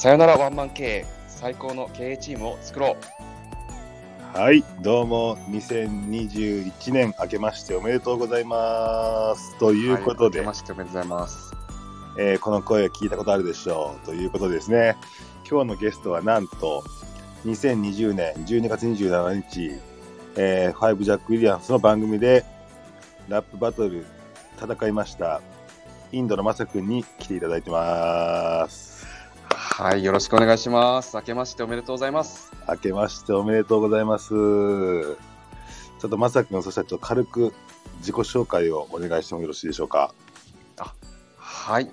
さよならワンマン経営最高の経営チームを作ろう。はいどうも2021年明けましておめでとうございます。ということで、はい、明けましておめでとうございます、えー、この声聞いたことあるでしょう。ということですね。今日のゲストはなんと2020年12月27日、えー、ファイブジャック・ウィリアムスの番組でラップバトル戦いましたインドのマサ君に来ていただいてますはいよろしくお願いします明けましておめでとうございます明けましておめでとうございますちょっとマサ君そしたらちょっと軽く自己紹介をお願いしてもよろしいでしょうか？あはい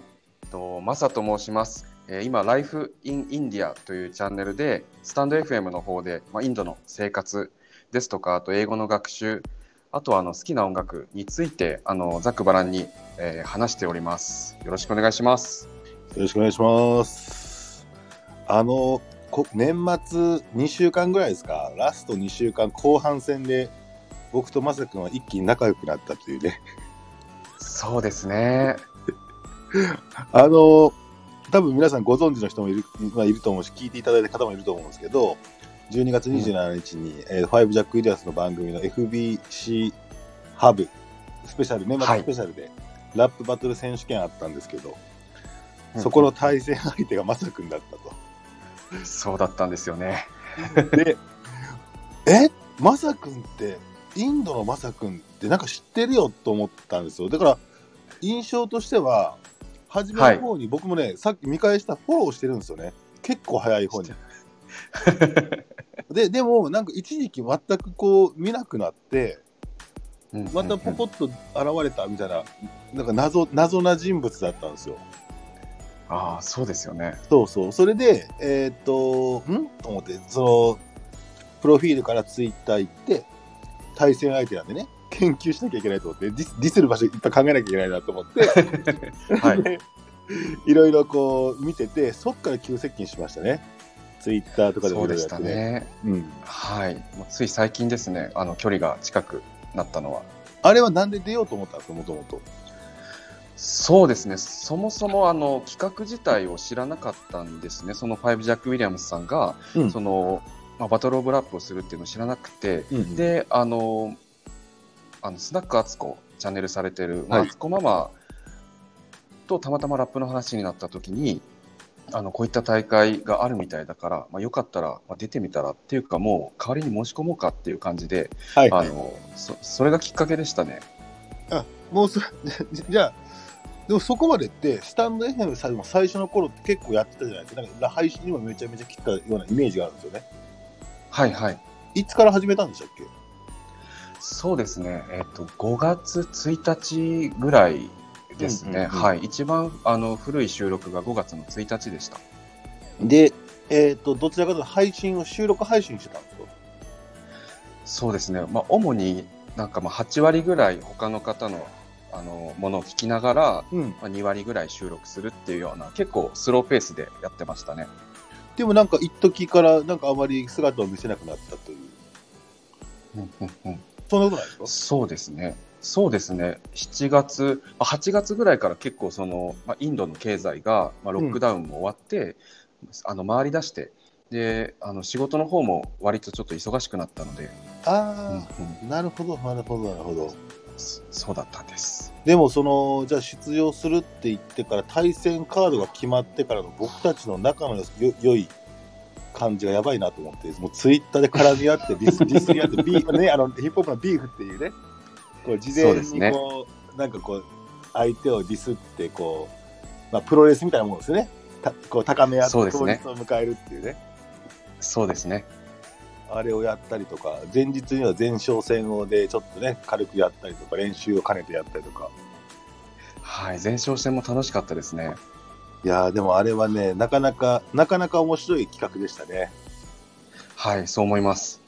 とマサと申します今、ライフ・イン・インディアというチャンネルで、スタンド FM の方で、まあ、インドの生活ですとか、あと英語の学習、あとはあの好きな音楽について、あのざっくばらんに、えー、話しております。よろしくお願いします。よろしくお願いします。あの、年末2週間ぐらいですか、ラスト2週間後半戦で、僕とまさくんは一気に仲良くなったというね。そうですね。あの、多分皆さんご存知の人もいる,、まあ、いると思うし、聞いていただいた方もいると思うんですけど、12月27日に、うん、えー、ファイブジャック・イリアスの番組の FBC ハブスペシャル、年末スペシャルで、ラップバトル選手権あったんですけど、はい、そこの対戦相手がまさくんだったと。そうだったんですよね。で、えまさくんって、インドのまさくんってなんか知ってるよと思ったんですよ。だから、印象としては、初めの方に僕もね、はい、さっき見返したフォローしてるんですよね。結構早い方に。で、でもなんか一時期全くこう見なくなって、またポコッと現れたみたいな、なんか謎、謎な人物だったんですよ。ああ、そうですよね。そうそう。それで、えー、っと、ん？と思って、その、プロフィールからツイッター行って、対戦相手なんでね、研究しなきゃいけないと思って、ディディスる場所いっぱい考えなきゃいけないなと思って、はい。いろいろこう見てて、そっから急接近しましたね。ツイッターとかでも、ね、そうでしたね。うん。はい。もうつい最近ですね、あの距離が近くなったのは。あれはなんで出ようと思ったんですか、もともと。そうですね、そもそもあの企画自体を知らなかったんですね、そのファイブジャック・ウィリアムスさんが、うん、そのまあ、バトル・オブ・ラップをするっていうのを知らなくて、うんうん、であのあのスナックあつこチャンネルされてる、まあ、あつこママとたまたまラップの話になった時にあのこういった大会があるみたいだから、まあ、よかったら、まあ、出てみたらっていうかもう代わりに申し込もうかっていう感じで、はい、あのそそれがきっかけでしたね。あもうそ じゃあでもそこまでって、スタンド FM さも最初の頃って結構やってたじゃないですか。なんか配信にもめちゃめちゃ切ったようなイメージがあるんですよね。はいはい。いつから始めたんでしたっけ？そうですね、えっ、ー、と、5月1日ぐらいですね。うんうんうん、はい。一番あの古い収録が5月の1日でした。で、えっ、ー、と、どちらかというと配信を、収録配信してたんですか？そうですね。まあ、主になんかまあ8割ぐらい他の方のあのものを聞きながら、うん、まあ、2割ぐらい収録するっていうような結構スローペースでやってましたね。でもなんか一時からなんかあまり姿を見せなくなったという、うんうんうん、そんなことないですか？そうですね。そうですね。7月8月ぐらいから結構その、まあ、インドの経済が、まあ、ロックダウンも終わって、うん、あの回り出してであの仕事の方も割とちょっと忙しくなったので。ああ、うんうん、なるほどなるほどなるほどそうだったんです。でも、その、じゃあ出場するって言ってから、対戦カードが決まってからの僕たちの仲のよ良い感じがやばいなと思って、もうツイッターで絡み合って、ディス、ディスり合って、ビーフね、あの、ヒップホップのビーフっていうね、こう、事前にこう、うね、なんかこう、相手をディスって、こう、まあ、プロレスみたいなもんですよね。たこう、高め合って、当日を迎えるっていうね。そうですね。あれをやったりとか、前日には前哨戦をでちょっとね、軽くやったりとか、練習を兼ねてやったりとか。はい、前哨戦も楽しかったですね。いやでもあれはね、なかなか、なかなか面白い企画でしたね。はい、そう思います。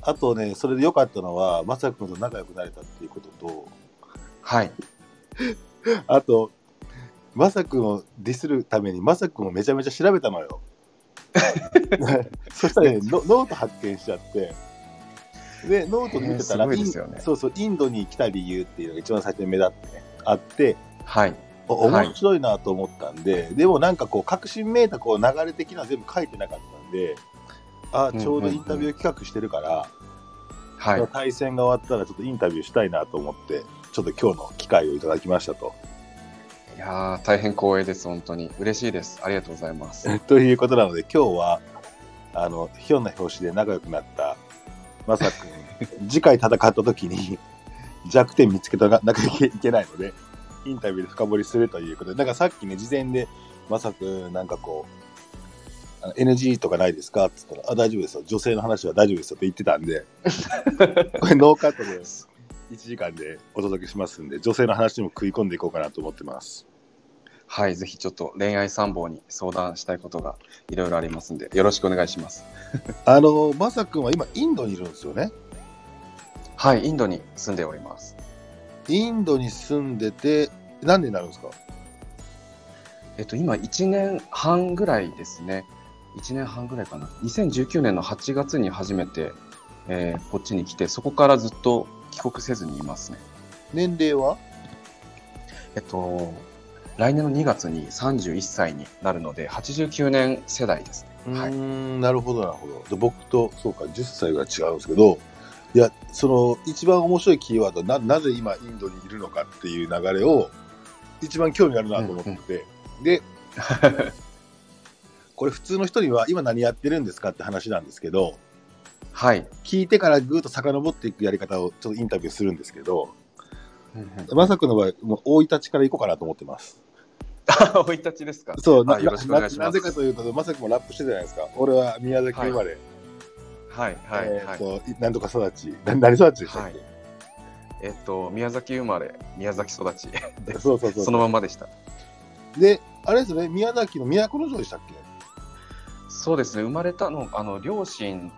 あとね、それで良かったのは、まさくんと仲良くなれたっていうことと、はい。あと、まさくんをディスるために、まさくんをめちゃめちゃ調べたのよ。そしたらねノ、ノート発見しちゃって、で、ノート見てたら、ね、そうそう、インドに来た理由っていうのが一番最初に目立って、ね、あって、はい。お面白いなと思ったんで、でもなんかこう、革新めいたこう流れ的な全部書いてなかったんで、あちょうどインタビュー企画してるから、はい。対戦が終わったらちょっとインタビューしたいなと思って、ちょっと今日の機会をいただきましたと。いやー大変光栄です、本当に。嬉しいです。ありがとうございます。ということなので、今日は、あの、ひょんな表紙で仲良くなった、まさくん、次回戦った時に弱点見つけたななきゃいけないので、インタビューで深掘りするということで、なんかさっきね、事前で、まさくん、なんかこう、NG とかないですか？って言ったら、あ、大丈夫ですよ。女性の話は大丈夫ですよって言ってたんで、これノーカットで1時間でお届けしますんで、女性の話にも食い込んでいこうかなと思ってます。はい、ぜひちょっと恋愛参謀に相談したいことがいろいろありますんで、よろしくお願いします。あの、まさくんは今、インドにいるんですよね？はい、インドに住んでおります。インドに住んでて、何年になるんですか？えっと、今1年半ぐらいですね。1年半ぐらいかな。2019年の8月に初めて、えーこっちに来て、そこからずっと帰国せずにいますね。年齢は？えっと、来年の2月に31歳になるので、89年世代ですね。はい。ん、なるほど、なるほど。で僕と、そうか、10歳が違うんですけど、いや、その、一番面白いキーワードな、なぜ今インドにいるのかっていう流れを、一番興味あるなと思ってて、で、これ普通の人には今何やってるんですかって話なんですけど、はい。聞いてからぐーっと遡っていくやり方をちょっとインタビューするんですけど、まさくんの場合、もう大分地から行こうかなと思ってます。生い立ちですか？そう、なあよろしくお願いします。ななぜかというと、まさくんもラップしてたじゃないですか。俺は宮崎生まれ、はい、はい、えーはい。といなんとか育ち、な何育ちでしたっはいえっと、宮崎生まれ、宮崎育ち。そうそうそう。そのまんまでした。で、あれですね、宮崎の都城でしたっけ？そうですね、生まれたの、あの、両親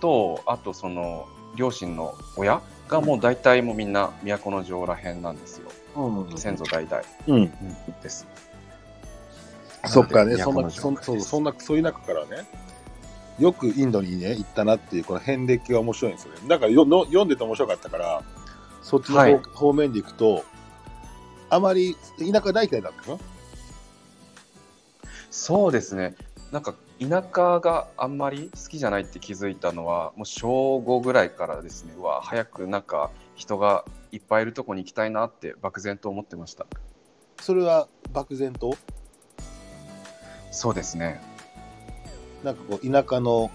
と、あとその、両親の親がもう大体もうみんな都城らへんなんですよ。うん先祖代々うん。です。そっかね、なそんな、そんそう、そんな、そういう中からね、よくインドにね、行ったなっていう、この遍歴が面白いんですよね。だからよの読んでて面白かったから、そっちの方,、はい方面で行くと、あまり田舎大嫌いだったの？そうですね。なんか田舎があんまり好きじゃないって気づいたのはもう小5ぐらいからですねうわ早くなんか人がいっぱいいるとこに行きたいなって漠然と思ってましたそれは漠然と？そうですねなんかこう、田舎の、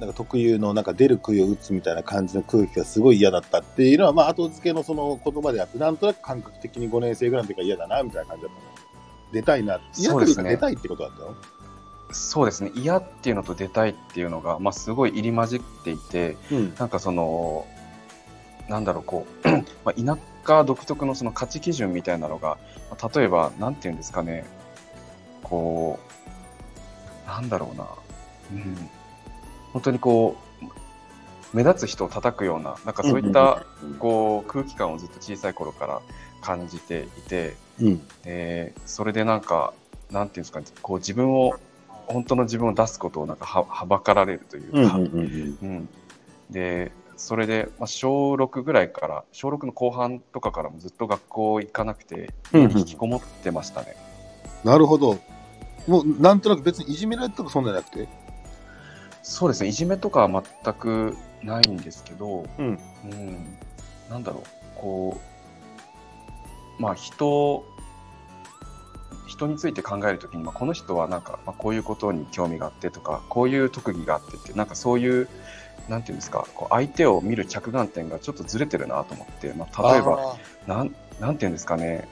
なんか特有の、なんか出る杭を打つみたいな感じの空気がすごい嫌だったっていうのは、まあ、後付けのその言葉であって、なんとなく感覚的に5年生ぐらいの時は嫌だな、みたいな感じだったの。出たいな。嫌というかそうですね出たいってことだったの？そうですね。嫌っていうのと出たいっていうのが、まあ、すごい入り混じっていてうん。なんかそのなんだろうこう、まあ、田舎独特のその価値基準みたいなのがまあ例えばなんていうんですかね。こうなんだろうな、うん、本当にこう目立つ人を叩くようななんかそういったこう空気感をずっと小さい頃から感じていてうん。でそれでなんかなんていうんですかね。こう自分を本当の自分を出すことをなんかははばかられるというか、うん。うん。うん、でそれで、まあ、小6ぐらいから小6の後半とかからもずっと学校行かなくて引きこもってましたね。なるほど。もう、なんとなく別にいじめられたとかそんなんじゃなくて？そうですねいじめとかは全くないんですけど、うん。うん、なんだろうこうまあ人人について考えるときに、まあ、この人はなんか、まあ、こういうことに興味があってとかこういう特技があってってなんかそういうなんていうんですかこう相手を見る着眼点がちょっとずれてるなと思って、まあ、例えばあなんなんていうんですかね、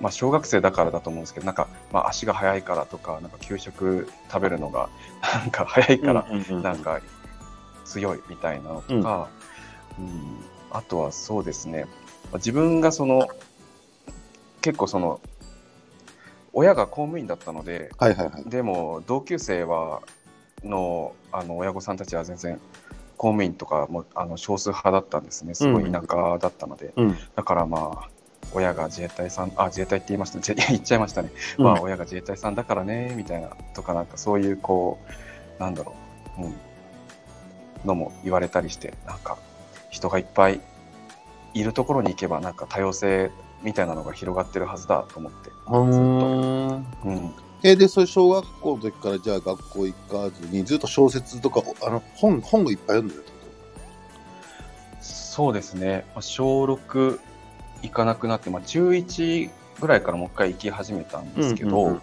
まあ、小学生だからだと思うんですけどなんか、まあ、足が速いからとかなんか給食食べるのがなんか早いー、からうんうんうん。なんか強いみたいなのとか、うん。あとはそうですね。まあ自分がその結構その親が公務員だったのではいはいはい。でも同級生はのあの親御さんたちは全然公務員とかもあの少数派だったんですね。すごい田舎だったので、うん。だからまあ親が自衛隊さんあ自衛隊って言いました。ね 言っちゃいましたね。まあ、親が自衛隊さんだからねみたいなとかなんかそういうこうなんだろう、うん、のも言われたりしてなんか人がいっぱいいるところに行けばなんか多様性みたいなのが広がってるはずだと思って、うーん。うん、え、で、それ小学校の時からじゃあ学校行かずに、ずっと小説とか、あの、本、本をいっぱい読んでるってこそうですね、まあ小6行かなくなって、まあ、中1ぐらいからもう一回行き始めたんとですけど、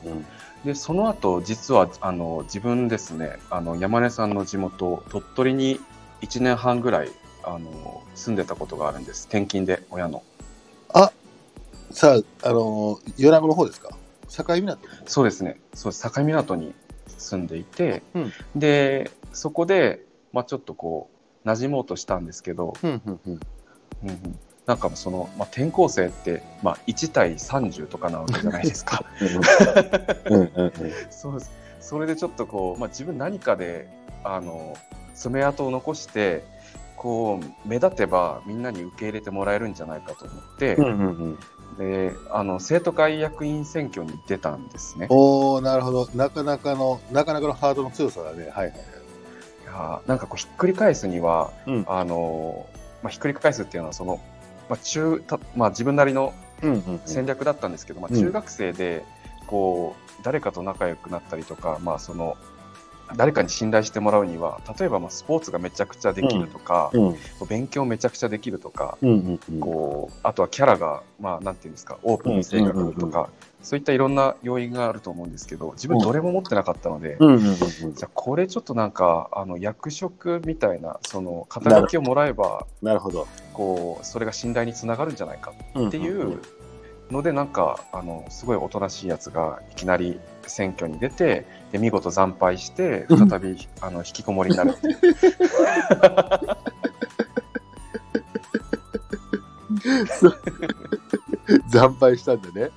でその後実はあの自分ですねあの山根さんの地元鳥取に1年半ぐらいあの住んでたことがあるんです。転勤で親のさあ、あの、米子の方ですか？境港？そうですね。そう境港に住んでいて、うん。でそこで、まあ、ちょっとこう馴染もうとしたんですけど、うん、うん、うん。うんうん。なんかその、まあ、転校生って、まあ、1対30とかなわけじゃないですか。そうです。それでちょっとこう、まあ、自分何かであの爪痕を残してこう目立てばみんなに受け入れてもらえるんじゃないかと思って、うん、うん、うん。であの生徒会役員選挙に出たんですね。おー、なるほど。なかなかの、なかなかのハードの強さだね。はい、はい。いやーなんかこうひっくり返すには、うんあのまあ、ひっくり返すっていうのはその、まあ中たまあ、自分なりの。戦略だったんですけど、まあ、うん中学生でこう誰かと仲良くなったりとか、まあ、その誰かに信頼してもらうには例えばまあスポーツがめちゃくちゃできるとか、うん、勉強めちゃくちゃできるとか、うん、うん、うん。こうあとはキャラが、まあ、なんていうんですかオープンな性格とか、そういったいろんな要因があると思うんですけど自分どれも持ってなかったので、うん、うん、うん。じゃあこれちょっとなんかあの役職みたいなその肩書きをもらえばなるほど。こうそれが信頼につながるんじゃないかっっていうのでなんかあのすごいおとなしいやつがいきなり選挙に出てで見事惨敗して再びあの引きこもりになるっていう惨敗したんでね。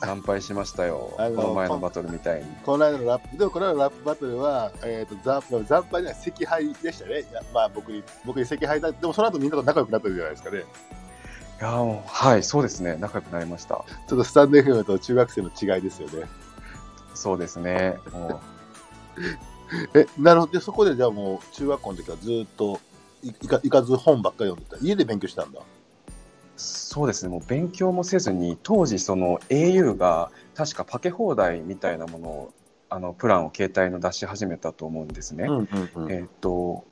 惨敗しましたよこの前のバトルみたいにこの間のラップ、でもこの間のラップバトルは、えっ、と、惨惨敗には赤敗でしたね。まあ僕に、僕に赤敗だ。でもその後みんなと仲良くなったじゃないですかね。いやーもうはいそうですね仲良くなりましたちょっとスタンド FM と中学生の違いですよね。そうですねもえ、なるほど。で、そこでじゃあもう中学校の時はずっといいか行かず本ばっかり読んでた。家で勉強したんだ。うそうですねもう勉強もせずに当時その au が確かパケ放題みたいなものをあのプランを携帯の出し始めたと思うんですね、んうんえっ、と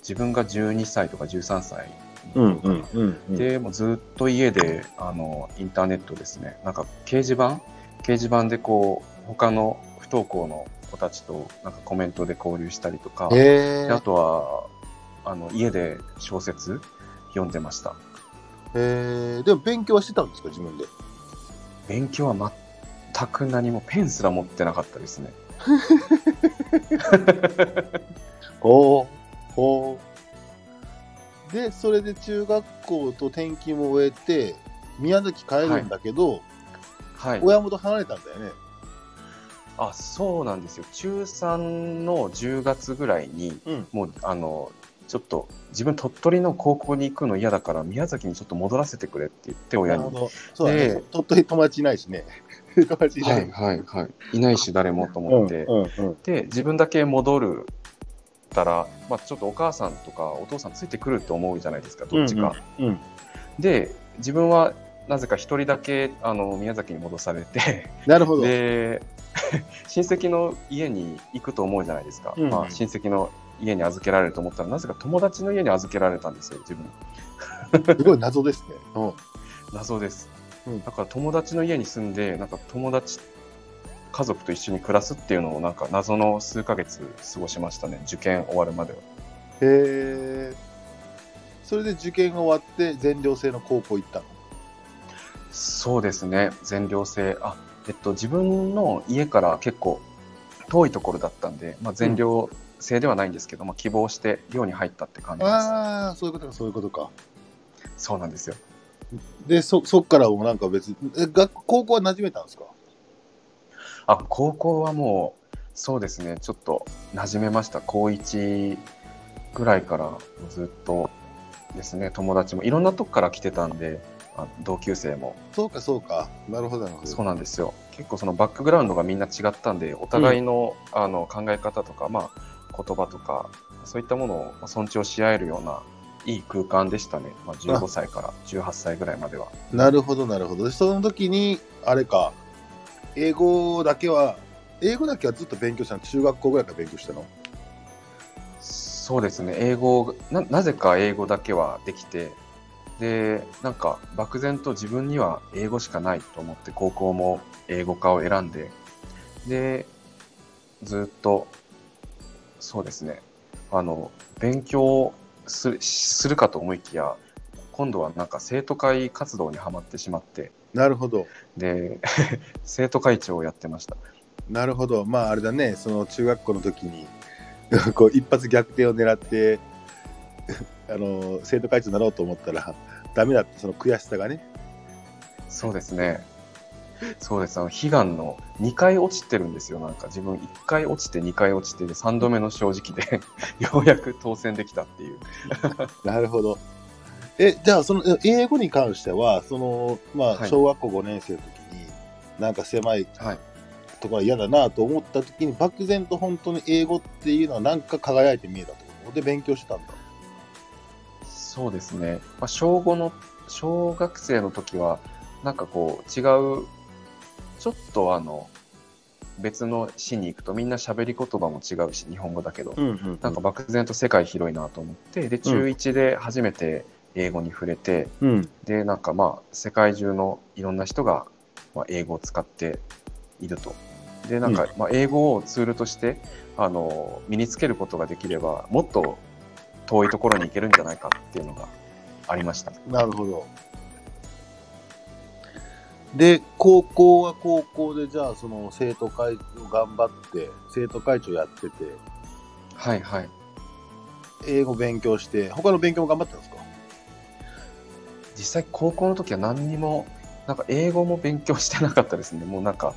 自分が12歳とか13歳うんうんうんうん。でもうずっと家であのインターネットですねなんか掲示板？掲示板でこう他の不登校の子たちとなんかコメントで交流したりとか、へであとはあの家で小説読んでましたえー、でも勉強はしてたんですか、自分で。勉強は全く何もペンすら持ってなかったですねほう、ほう。で、それで中学校と転勤も終えて、宮崎帰るんだけど、はい親元離れたんだよね。あそうなんですよ中3の10月ぐらいにうん。もうあのちょっと自分鳥取の高校に行くの嫌だから宮崎にちょっと戻らせてくれって言って親に。そうだねで。鳥取友達いないしね。友達いな。はいいはいはいいないし誰もと思って、うんうんで自分だけ戻るたら、まあ、ちょっとお母さんとかお父さんついてくるって思うじゃないですかどっちか、うんうん。で自分はなぜか一人だけあの宮崎に戻されてなるほど。で 親戚の家に行くと思うじゃないですか、うんまあ、親戚の家に預けられると思ったらなぜか友達の家に預けられたんですよ自分すごい謎ですね。うん。謎です、うんだから友達の家に住んでなんか友達家族と一緒に暮らすっていうのをなんか謎の数ヶ月過ごしましたね受験終わるまではへえ。それで受験が終わって全寮制の高校行ったの？そうですね。全寮制。あえっと自分の家から結構遠いところだったんで、まあ、全寮制ではないんですけど、まあ、希望して寮に入ったって感じです。ああ、そういうことか、そういうことか。そうなんですよ。で、そ、そっからもなんか別に、え、学高校は馴染めたんですか？あ高校はもうそうですね。ちょっと馴染めました。高1ぐらいからずっとですね。友達もいろんなとこから来てたんであ同級生もそうか、そうか。なるほど、なるほど。そうなんですよ結構そのバックグラウンドがみんな違ったんでお互いの,、あの考え方とか、まあ、言葉とかそういったものを尊重し合えるようないい空間でしたね、まあ、15歳から18歳ぐらいまでは。なるほど、なるほど。で、その時に、あれか、英語だけは、英語だけはずっと勉強したの？中学校ぐらいから勉強したの？そうですね、英語な、なぜか英語だけはできて、で、なんか漠然と自分には英語しかないと思って高校も英語科を選んで、で、ずっと、そうですね、あの、勉強するするかと思いきや、今度はなんか生徒会活動にはまってしまって、なるほど。で、生徒会長をやってました。なるほど。まあ、あれだね、その中学校の時に、こう、一発逆転を狙って、あの、生徒会長になろうと思ったら、ダメだった、その悔しさがね。そうですね。そうです。あの、悲願の2回落ちてるんですよ。なんか自分1回落ちて2回落ちてで3度目の正直で ようやく当選できたっていう。なるほど。え、じゃあ、その、え英語に関しては、その、まあ、はい小学校5年生の時に、なんか狭いはい。ところは嫌だなと思った時に、漠然と本当に英語っていうのはなんか輝いて見えたってことで勉強してたんだ。そうですね。まあ、小5の、小学生の時は、なんかこう違う、ちょっとあの、別の市に行くとみんな喋り言葉も違うし、日本語だけど、うんうん、なんか漠然と世界広いなと思って、で、中1で初めて英語に触れて、うん。でなんかまあ世界中のいろんな人がまあ英語を使っていると。でなんかまあ英語をツールとしてあの身につけることができればもっと遠いところに行けるんじゃないかっていうのがありました。なるほど。で、高校は高校で、じゃあ、その生徒会長頑張って、生徒会長やってて、はいはい。英語勉強して、他の勉強も頑張ってたんですか？実際高校の時は何にもなんか英語も勉強してなかったですね。もうなんか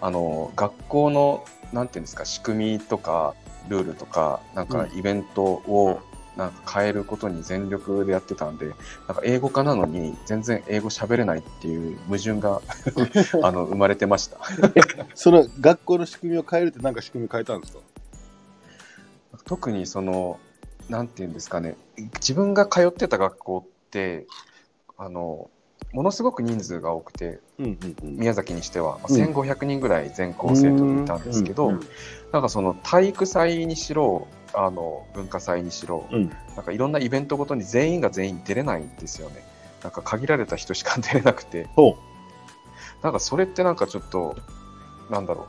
あの学校のなんていうんですか仕組みとかルールとかなんかイベントをなんか変えることに全力でやってたんで、なんか英語科なのに全然英語喋れないっていう矛盾が あの生まれてました。その学校の仕組みを変えるって何か仕組み変えたんですか？特にそのなんていうんですかね自分が通ってた学校ってあのものすごく人数が多くてうんうんうん。宮崎にしては、まあうん。1500人ぐらい全校生徒にいたんですけど、うん。なんかその体育祭にしろあの文化祭にしろ、うん。なんかいろんなイベントごとに全員が全員出れないんですよね。なんか限られた人しか出れなくて、ほなんかそれってなんかちょっと、なんだろ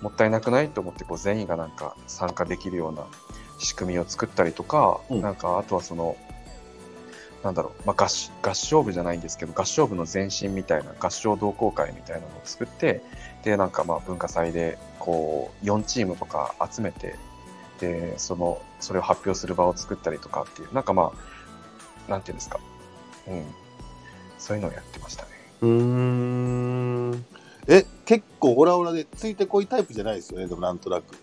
う、もったいなくないと思ってこう全員がなんか参加できるような仕組みを作ったりとか、うん。なんかあとはその、なんだろう、まあ、合し合唱部じゃないんですけど、合唱部の前身みたいな合唱同好会みたいなのを作って、で、なんかまあ文化祭でこう4チームとか集めて、で、その、それを発表する場を作ったりとかっていう、なんかまあ、なんていうんですか、うん、そういうのをやってましたね。う。ん。え、結構オラオラでついてこいタイプじゃないですよね、でもなんとなく。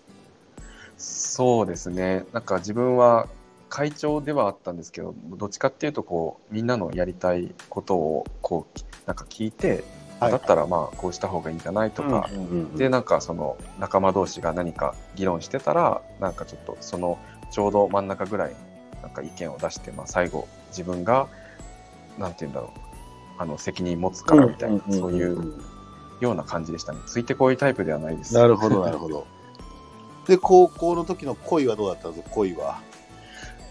そうですね。なんか自分は会長ではあったんですけど、どっちかっていうとこうみんなのやりたいことをこうなんか聞いて、はいだったらまあこうした方がいいんじゃないとか、うんうんうんでなんかその仲間同士が何か議論してたらなんかちょっとそのちょうど真ん中ぐらいなんか意見を出して、まあ、最後自分がなんて言うんだろうあの責任持つからみたいな、んんんんそういうような感じでしたね。ついてこいタイプではないです。なるほど、なるほど。で、高校の時の恋はどうだったんですか、恋は？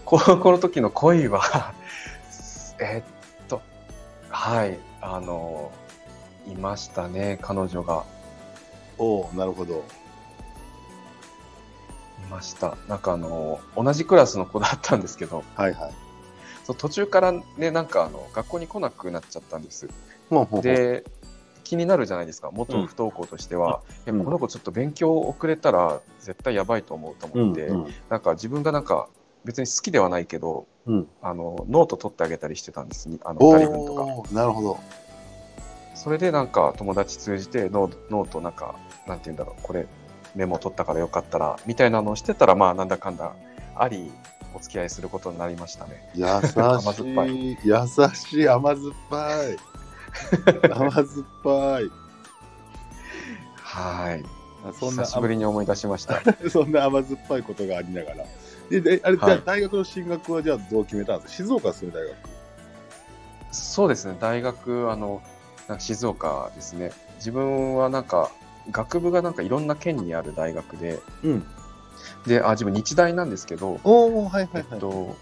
高校の時の恋は えーっとはいあのいましたね彼女が。おおなるほど。いました。なんかあの同じクラスの子だったんですけど。はいはい。そう途中からねなんかあの学校に来なくなっちゃったんです。ほうほうで気になるじゃないですか元不登校としては、うん。この子ちょっと勉強遅れたら絶対やばいと思うと思って、うんうん。なんか自分がなんか別に好きではないけどうん、あのノート取ってあげたりしてたんですにあのお2人分とか。おなるほど。それでなんか友達通じてノーノートなんかなんて言うんだろうこれメモ取ったからよかったらみたいなのをしてたらまあなんだかんだありお付き合いすることになりましたね。優甘酸っぱしい、優しい、甘酸っぱい。甘酸っぱい。はい。そんな久しぶりに思い出しました。そんな甘酸っぱいことがありながら。でであれ、じゃあはい大学の進学はじゃあどう決めたんですか？静岡ですね、大学。そうですね、大学、あの、静岡ですね。自分はなんか、学部がなんかいろんな県にある大学で、うん。で、あ、自分日大なんですけど、おおはいはえいはい。っと、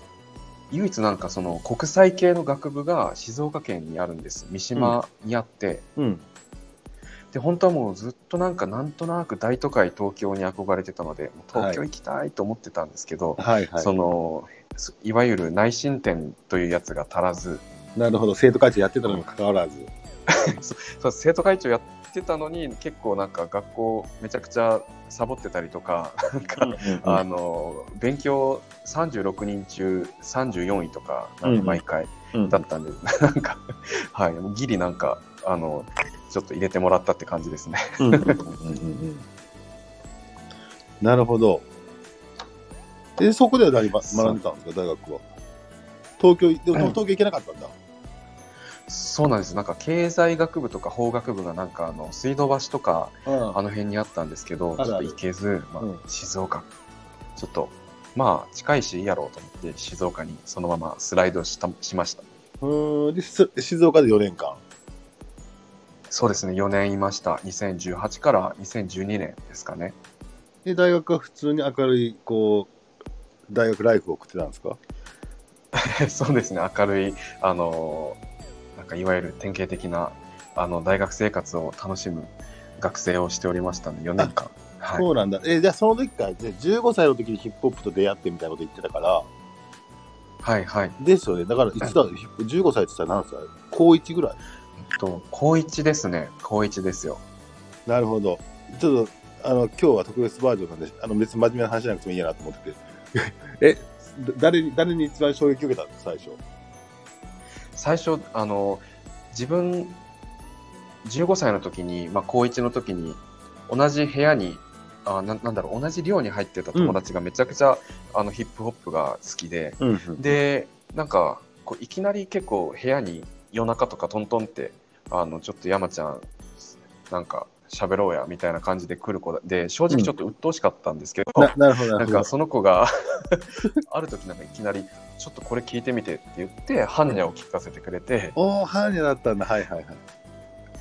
唯一なんかその国際系の学部が静岡県にあるんです。三島にあって、うん。で、本当はもうずっとなんかなんとなく大都会東京に憧れてたので、東京行きたいと思ってたんですけど、はいはい。その、すいわゆる内申点というやつが足らず、なるほど。生徒会長やってたのにもかかわらず。そう生徒会長やってたのに結構なんか学校めちゃくちゃサボってたりとか あの勉強36人中34位とか毎回うんだったんで、なんかはいギリなんかあのちょっと入れてもらったって感じですね。うんうんうんうんうんなるほど。で、そこでは何学んでたんですか、大学は？東京、でもうん東京行けなかったんだ。そうなんです。なんか経済学部とか法学部がなんかあの水道橋とかうん。あの辺にあったんですけどちょっと行けず、まあうん。静岡。ちょっとまあ近いしいいやろうと思って静岡にそのままスライドしたしました。うーん。で、し静岡で4年間。そうですね、4年いました。2018から2012年ですかね。で、大学は普通に明るい、こう、大学ライフを送ってたんですか？そうですね、明るい、あの、なんかいわゆる典型的なあの大学生活を楽しむ学生をしておりましたので、4年間。はい、そうなんだ。えじゃあその時から、じゃあ15歳の時にヒップホップと出会ってみたいなこと言ってたから、はい、はい。ですよね。だから、いつだ、15歳って言ったら何ですか高1ぐらい？えっと、高1ですね、高1ですよ。なるほど。ちょっと、あの、今日は特別バージョンなんで、あの、別に真面目な話じゃなくてもいいやなと思ってて。え、だ誰に、誰に一番衝撃を受けたんですか、最初。最初、あの、自分、15歳の時に、まあ、高1の時に、同じ部屋に、あななんだろう、同じ寮に入ってた友達がめちゃくちゃ、あのヒップホップが好きで、うん。で、なんか、こういきなり結構部屋に夜中とかトントンって、あの、ちょっと山ちゃん、なんか喋ろうや、みたいな感じで来る子で、正直ちょっと鬱陶しかったんですけど、ななるほど、なるほどなんか。その子が ある時なんかいきなり、ちょっとこれ聞いてみてって言って、ハンニャを聞かせてくれて、おー、ハーニャだったんだ。はいはいはい。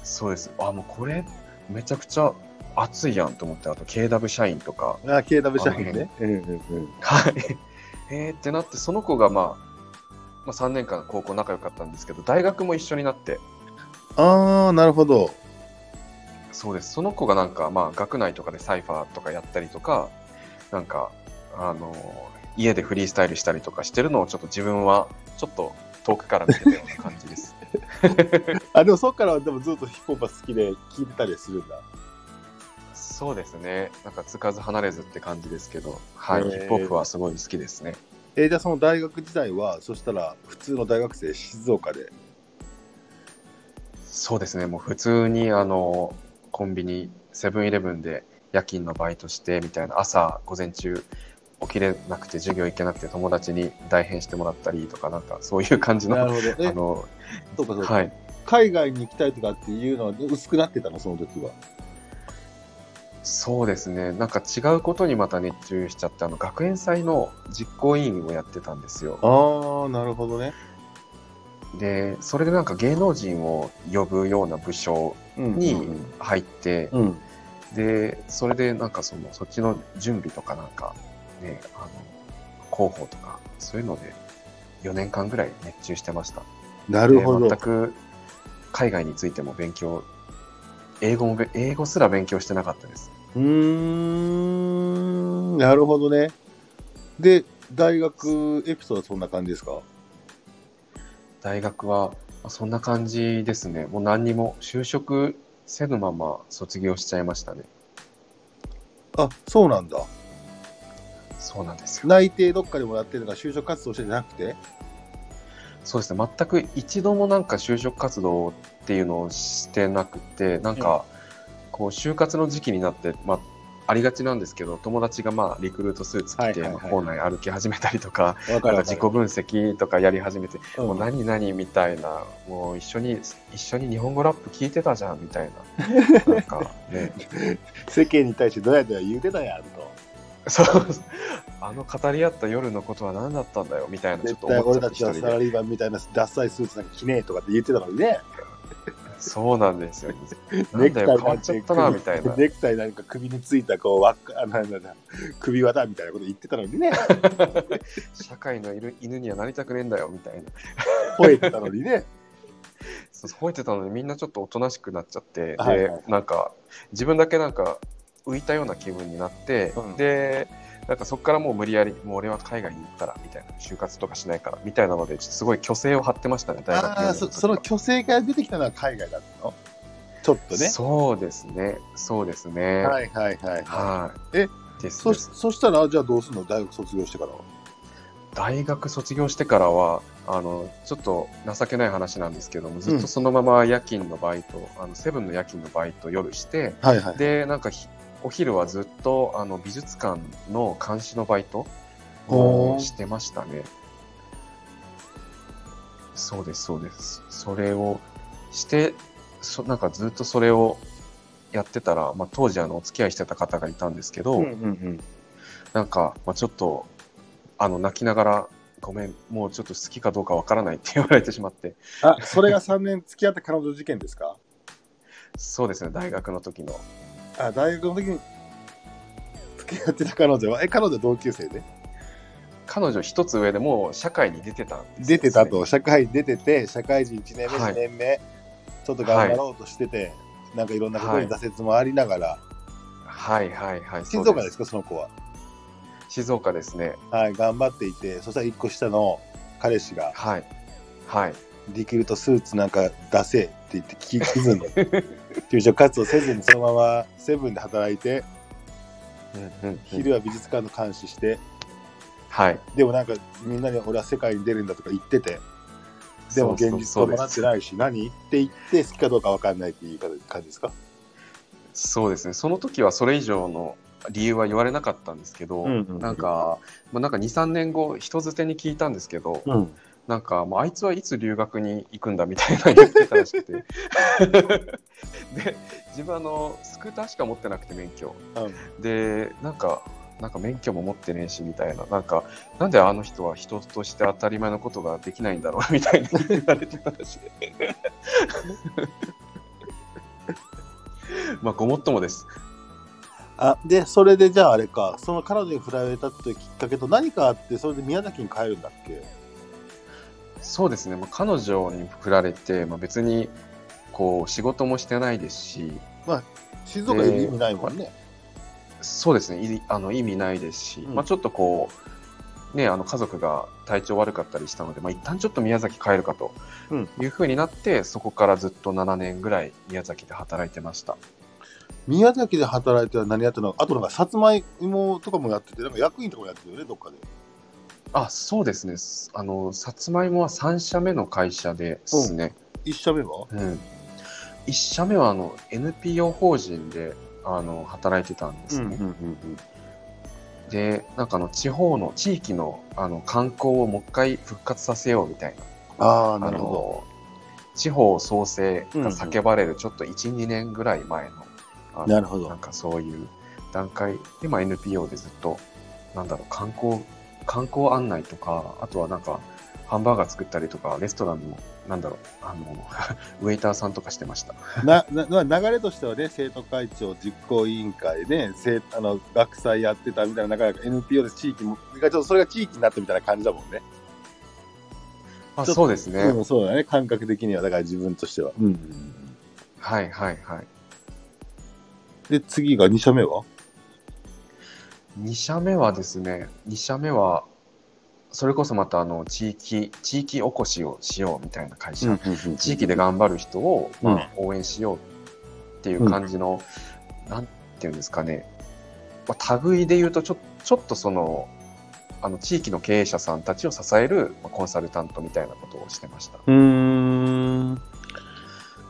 そうです。あ、もうこれ、めちゃくちゃ熱いやんと思って、あと KW 社員とか、あ、KW 社員ね。うんうんうん。はい。えーってなって、その子がまあ、まあ、3年間高校仲良かったんですけど、大学も一緒になって、あー、なるほど。そうです。その子がなんか、まあ、学内とかでサイファーとかやったりとか、なんか、あの、家でフリースタイルしたりとかしてるのをちょっと自分は、ちょっと遠くから見てたような感じです。あ、でもそっからはでもずっとヒップホップが好きで聞いてたりするんだ。そうですね。なんか、つかず離れずって感じですけど、はい。へーヒップホップはすごい好きですね。えーじゃあその大学時代は、そしたら普通の大学生、静岡で。そうですね。もう普通に、あの、コンビニ、セブンイレブンで夜勤のバイトして、みたいな、朝、午前中、起きれなくて、授業行けなくて、友達に代返してもらったりとか、なんか、そういう感じの、あなるほど。え、の、そうかそうか。はい。海外に行きたいとかっていうのは薄くなってたの、その時は。そうですね。なんか違うことにまた熱中しちゃって、あの、学園祭の実行委員をやってたんですよ。ああ、なるほどね。で、それでなんか芸能人を呼ぶような部署に入って、うん。で、それでなんかその、そっちの準備とかなんか、ね、あの、広報とか、そういうので、4年間ぐらい熱中してました。なるほど。で全く海外についても勉強、英語もべ、英語すら勉強してなかったです。うーん、なるほどね。で、大学エピソードはそんな感じですか？大学は、まあそんな感じですね。もう何にも就職せぬまま卒業しちゃいましたね。あ、そうなんだ。そうなんですよ。内定どっかでもらってるのが就職活動してなくて？そうですね。全く一度もなんか就職活動っていうのをしてなくて、なんか、こう、就活の時期になって、まあ、ありがちなんですけど、友達がまあ、リクルートスーツ着て、校内歩き始めたりとか、わなんか自己分析とかやり始めて、うんもう何々みたいな、もう一緒に、一緒に日本語ラップ聞いてたじゃんみたいな、なんかね、世間に対してどうやって言うてたやんと。そう あの語り合った夜のことは何だったんだよみたいなちょっ絶対俺たちはサラリーマンみたいなダッサいスーツなんか着ねえとかって言ってたのにね。そうなんですよな ネクタイ変わっちゃったなみたいなネクタイなんか首についたこうわっなんだな首輪だみたいなこと言ってたのにね。社会のいる犬にはなりたくねえんだよみたいな吠えてたのにね。そう吠えてたのにみんなちょっとおとなしくなっちゃって、はいはいでなんか自分だけなんか浮いたような気分になって、うん。でなんかそこからもう無理やりもう俺は海外に行くからみたいな就活とかしないからみたいなのですごい虚勢を張ってましたね大学そその虚勢から出てきたのは海外だったの？ちょっとね。そうですね。そうですね。はいはいはい。はい。えですそです。そしたら、じゃあどうすんの？大学卒業してからは？大学卒業してからはあのちょっと情けない話なんですけどもずっとそのまま夜勤のバイト、あのセブンの夜勤のバイト夜してはいはい。でなんかひお昼はずっとあの美術館の監視のバイトをしてましたね。そうですそうです。それをしてそなんかずっとそれをやってたら、まあ、当時あのお付き合いしてた方がいたんですけど、うんうんうん。なんか、まあ、ちょっとあの泣きながらごめんもうちょっと好きかどうかわからないって言われてしまって。あ、それが3年付き合った彼女事件ですか？そうですね大学の時のあ、大学の時に付き合ってた彼女は、え、彼女同級生で？彼女一つ上でもう社会に出てたんですよ出てたと、社会に出てて、社会人1年目、はい2年目、ちょっと頑張ろうとしてて、なんかいろんなことに挫折もありながら、はいはいはい静岡ですか、その子は？静岡ですね。はい、頑張っていて、そしたら1個下の彼氏が、はい。はい。できるとスーツなんか出せ言って聞きずに、就職 活動せずにそのままセブンで働いて、うんうんうん。昼は美術館の監視して、はい。でもなんかみんなに俺は世界に出るんだとか言ってて、でも現実伴ってないし、何って言って好きかどうか分かんないっていう感じですか？そうですね。その時はそれ以上の理由は言われなかったんですけど、うんうんうん。なんか、まあ、なんか23年後人づてに聞いたんですけど、うん。なんか、もうあいつはいつ留学に行くんだみたいな言ってたらしくて。で、自分あの、スクーターしか持ってなくて免許。で、なんか、なんか免許も持ってねえしみたいな、なんか、なんであの人は人として当たり前のことができないんだろうみたいに言われてたらしい。まあ、ごもっともです。あ、で、それでじゃああれか、その彼女に振られたってきっかけと何かあって、それで宮崎に帰るんだっけ？そうですね、まあ、彼女に振られて、まあ、別にこう仕事もしてないですし、静岡に意味ないもんね。そうですね、いあの意味ないですし、うんまあ、ちょっとこう、ね、あの家族が体調悪かったりしたので、まあ、一旦ちょっと宮崎帰るかとうんいうふうになって、そこからずっと7年ぐらい宮崎で働いてました。宮崎で働いては何やってたのあとなんかさつまいもとかもやってて、なんか役員とかもやってるよね、どっかで。あそうですね、あのさつまいもは3社目の会社ですね。一社目は？うん1社目はあの NPO 法人であの働いてたんですね。で、なんかあの地方の地域のあの観光をもう一回復活させようみたいな。ああ、あなるほの地方創生が叫ばれるちょっと1、2年ぐらい前のあのど。なるほどなん。かそういう段階で、まあ、NPO でずっとなんだろう観光観光案内とかあとはなんかハンバーガー作ったりとかレストランのなんだろうあの ウェイターさんとかしてました。ななな流れとしてはね、生徒会長、実行委員会で、生あの学祭やってたみたいな、なかなか NPO で地域も、ちょっとそれが地域になったみたいな感じだもんね。あそうですね、うん、そうだね、感覚的には、だから自分としては。うん、はいはいはい。で、次が2社目は？2社目はですね、2社目は、それこそまたあの地域、地域おこしをしようみたいな会社、地域で頑張る人を、うんまあ、応援しようっていう感じの、なんていうんですかね、まあ、類で言うとちょ、ちょっとその、あの地域の経営者さんたちを支えるまあコンサルタントみたいなことをしてました。うーん。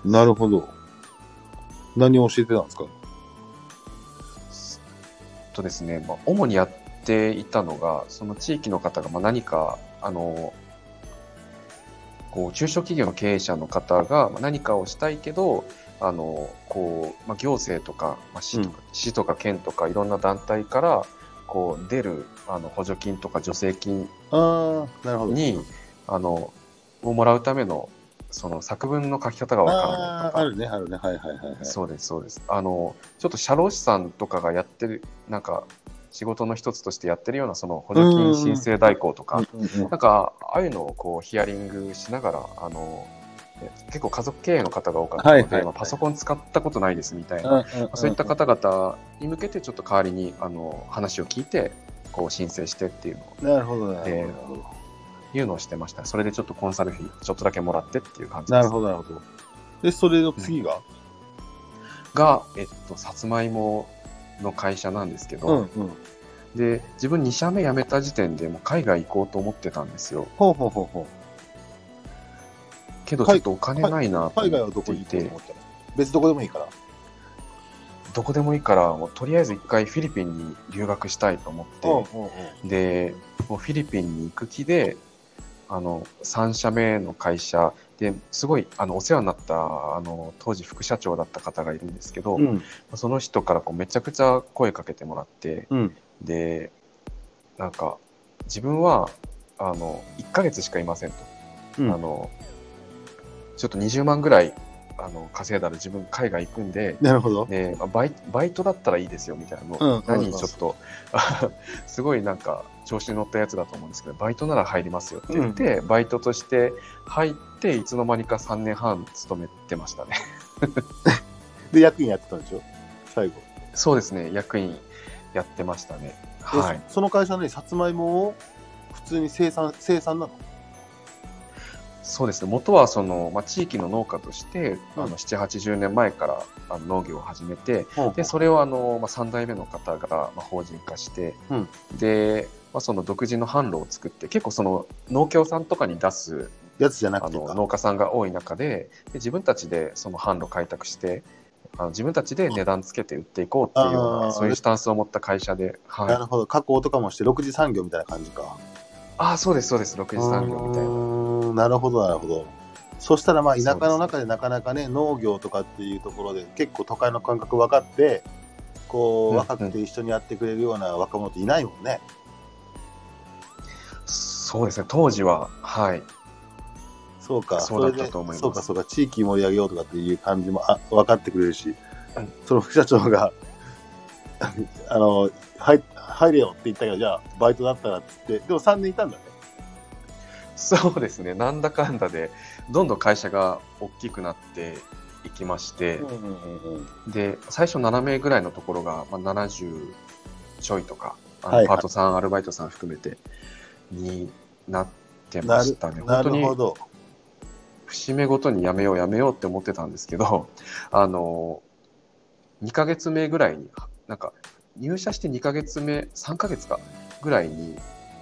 なるほど。何を教えてたんですか？とですね、まあ、主にやっていたのが、その地域の方がまあ何か、あの、こう中小企業の経営者の方がまあ何かをしたいけど、あのこうまあ、行政とか、まあ、市とか、市とか県とかいろんな団体からこう出るあの補助金とか助成金ああ、なるほど。にあのをもらうためのその作文の書き方がわからないとか。あるね、あるね。はいはいはいはい。そうですそうです。あのちょっと社労士さんとかがやってるなんか仕事の一つとしてやってるようなその補助金申請代行とか、なんかああいうのをこうヒアリングしながらあのえ結構家族経営の方が多かったので、パソコン使ったことないですみたいな、そういった方々に向けてちょっと代わりにあの話を聞いてこう申請してっていうのをなるほど、なるほど。いうのをしてましたそれでちょっとコンサル費ちょっとだけもらってっていう感じですなるほど、なるほど。で、それの次が、が、えっと、さつまいもの会社なんですけど、うんうん。で自分2社目辞めた時点でもう海外行こうと思ってたんですよほうほうほうほけどちょっとお金ないなう。と海外は思っていどこに行こうとて思ったの？別どこでもいいから。どこでもいいからもうとりあえず一回フィリピンに留学したいと思って、うんうんうん。でもうフィリピンに行く気であの3社目の会社ですごいあのお世話になったあの当時副社長だった方がいるんですけど、うん。その人からこうめちゃくちゃ声かけてもらってうん。でなんか自分はあの1ヶ月しかいませんと、うんあのちょっと20万ぐらいあの稼いだら自分海外行くんでなるほど。でまあバイバイトだったらいいですよみたいな。の、うんうん。何ちょっと すごいなんか調子に乗ったやつだと思うんですけどバイトなら入りますよって言って、バイトとして入っていつの間にか3年半勤めてましたね。で、役員やってたんでしょ？最後。そうですね役員やってましたね。ではい。その会社ね、さつまいもを普通に生産、生産なの？そうですね。元はその、まあ、地域の農家として、うん。あの7 8 0年前からあの農業を始めてででそれをあの、まあ、3代目の方が、まあ、法人化して、うん。で、まあ、その独自の販路を作って結構その農協さんとかに出すやつじゃなあくて農家さんが多い中でで自分たちでその販路開拓してあの自分たちで値段つけて売っていこうっていうようなそういうスタンスを持った会社で、はい、なるほど。加工とかもして、6次産業みたいな感じか。ああそうですそうです。6次産業みたいな。な。なるほど、なるほど。そしたらまあ田舎の中でなかなかね農業とかっていうところで結構都会の感覚分かってこううん若くて一緒にやってくれるような若者っていないもんね。そうですね当時ははいそうか、そうだったと思いますそうか、そうか、地域盛り上げようとかっていう感じもあ分かってくれるし、うんその副社長が あの入入れよって言ったけど、じゃあバイトだったらっつって、でも3年いたんだね。そうですねなんだかんだでどんどん会社が大きくなっていきまして、で最初7名ぐらいのところが、まあ、70ちょいとかあのはいはいパートさん、アルバイトさん含めてになってましたね。な本当にるほど。節目ごとにやめようやめようって思ってたんですけど あの2ヶ月目ぐらいになんか入社して2ヶ月目3ヶ月かぐらいに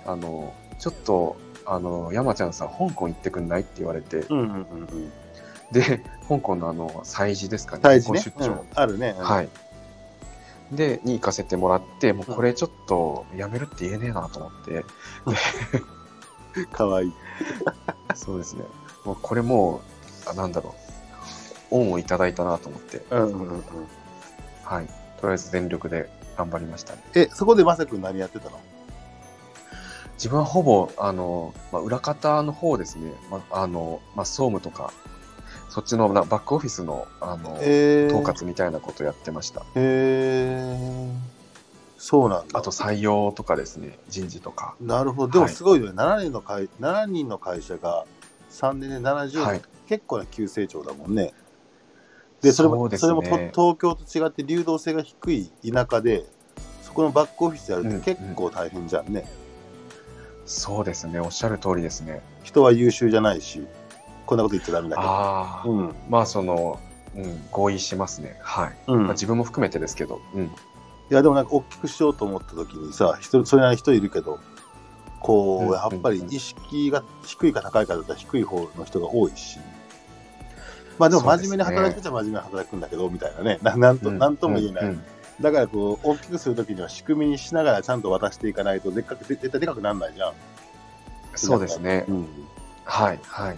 あのちょっとあの山ちゃんさん香港行ってくんないって言われて。うんうんうんうん。で香港のあの催事ですかね。大事ね。出張、うん。あるね。はい。でに行かせてもらってもうこれちょっとやめるって言えねえなと思って、かわいい。そうですね。もうこれもうあなんだろう。恩をいただいたなと思って。うんうんうん。うん。はい。とりあえず全力で頑張りましたね。え、そこでまさくん何やってたの？自分はほぼ、あの、まあ、裏方の方ですね。まあ、あの、まあ、総務とか、そっちのなバックオフィスの、あの、えー、統括みたいなことやってました。へえそうなんだ。あと採用とかですね、人事とか。なるほど。でもはいすごいよね。7, 人の会7人の会社が3年で70人、はい。結構な急成長だもんね。で、それも、そうですそれも東京と違って流動性が低い田舎で、そこのバックオフィスやるって結構大変じゃんね。そうですね、おっしゃる通りですね。人は優秀じゃないし、こんなこと言っちゃダメだけど。ああ、うん。まあ、その、うん、合意しますね。はい。うんまあ、自分も含めてですけど、うん。いや、でもなんか大きくしようと思った時にさ、人それなりに人いるけど、こう、うんやっぱり意識が低いか高いかだったら低い方の人が多いし、まあでも真面目に働くっちゃ真面目に働くんだけど、みたいなね、ななんと、うんなんとも言えない。うんうんだからこう、大きくするときには仕組みにしながらちゃんと渡していかないと、でっかく、絶対でかくならないじゃん。そうですね。うん。はい、はい。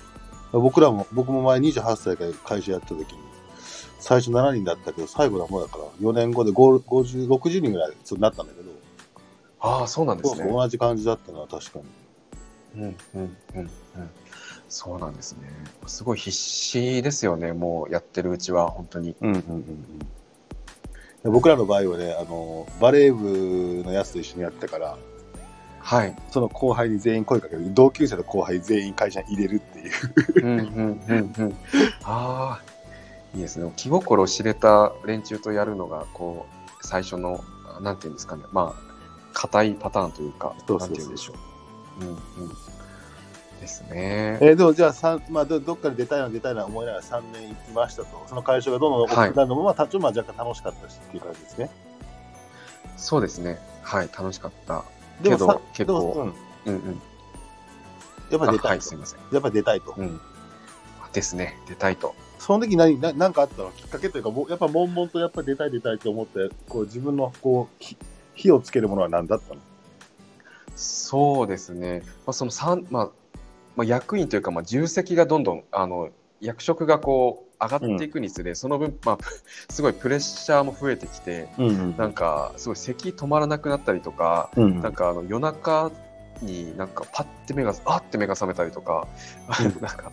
僕らも、僕も前28歳から会社やったときに、最初7人だったけど、最後の方だから、4年後で50 50 60人ぐらいになったんだけど、ああ、そうなんですね。そうそう、同じ感じだったな、確かに。うんうんうんうん。そうなんですね。すごい必死ですよね。もうやってるうちは本当に。うんうんうんうん。で僕らの場合はね、あの、バレー部のやつと一緒にやってたから、はい。その後輩に全員声かける、同級生の後輩全員会社に入れるっていう。うんうんうんうん。ああ、いいですね。気心知れた連中とやるのが、こう、最初の、なんていうんですかね。まあ、硬いパターンというか、そうなんていうんでしょう。うんうん。ですね。えーでもじゃあ三まあ、どどっかで出たいな出たいな思いながら3年行きましたと、その会社がどんどん大きくなるのも、まあ、たちょっとまあ若干楽しかったしっていう感じですね。そうですね。はい、楽しかった。けどでもさ結構うん、うんうん。やっぱり出た、あはいい、すいません。やっぱり出たいと。うん。ですね。出たいと。その時何な何かあったのきっかけというか、やっぱ悶々とやっぱり出たい出たいと思って、こう自分のこう火火をつけるものは何だったの？そうですね。まあ、その三、まあ、まあ、役員というか、まあ、重責がどんどん、あの、役職がこう、上がっていくにつれ、その分、まあ、すごいプレッシャーも増えてきて、うんうんなんか、すごい咳止まらなくなったりとか、うんなんか、あの、夜中になんか、パッて目が、あって目が覚めたりとか、うん。なんか、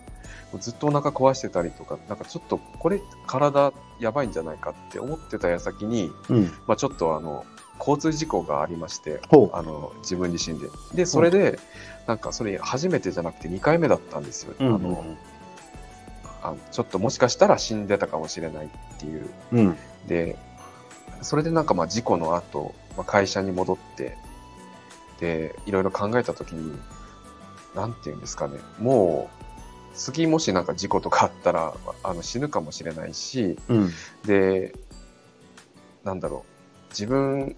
ずっとお腹壊してたりとか、なんかちょっと、これ、体やばいんじゃないかって思ってた矢先に、うん。まあ、ちょっとあの交通事故がありましてほあの自分自身で。でそれで、なんかそれ初めてじゃなくて2回目だったんですよ、うんあのあのちょっともしかしたら死んでたかもしれないっていう。うん。でそれでなんかまあ事故の後、まあ会社に戻ってでいろいろ考えた時になんていうんですかね。もう次もしなんか事故とかあったらあの死ぬかもしれないし、うん。で、なんだろう、自分、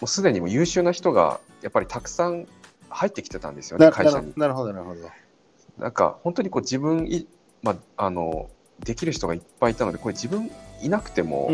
もうすでにもう優秀な人がやっぱりたくさん入ってきてたんですよね、な会社に。なるほどなるほど。なんか本当にこう自分い、まあ、あの、できる人がいっぱいいたので、これ自分いなくても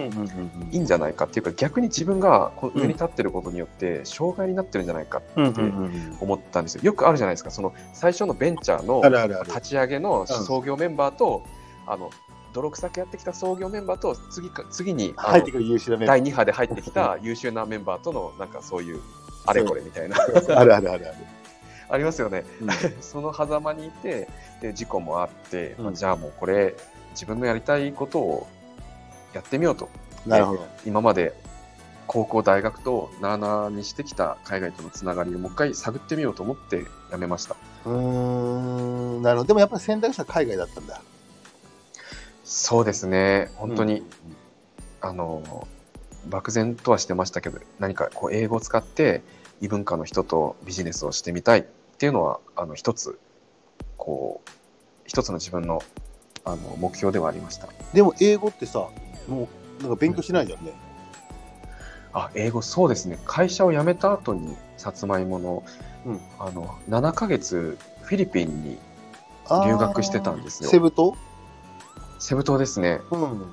いいんじゃないかっていうか、逆に自分がこう上に立ってることによって障害になってるんじゃないかうんうんうん思ったんですよ。よくあるじゃないですか、その最初のベンチャーの。立ち上げの創業メンバーと、あの泥臭くやってきた創業メンバーと次か次に入ってくる優秀な第2波で入ってきた優秀なメンバーとのなんかそういうあれこれみたいなー。あるあるあるある。ありますよね。うん その狭間にいてで事故もあって、うんまあじゃあもうこれ自分のやりたいことをやってみようとなるほど。今まで高校大学となあなあにしてきた海外とのつながりをもう一回探ってみようと思って辞めました。うーん、なるほど。でもやっぱり選択肢は海外だったんだ。そうですね本当に、うんあの漠然とはしてましたけど何かこう英語を使って異文化の人とビジネスをしてみたいっていうのはあの一つこう一つの自分のあの目標ではありました。でも英語ってさ、もうなんか勉強しないじゃんね。あ英語そうですね。会社を辞めた後にさつまいもの,、うん。あの7ヶ月フィリピンに留学してたんですよ。セブ島？セブ島ですね。うん。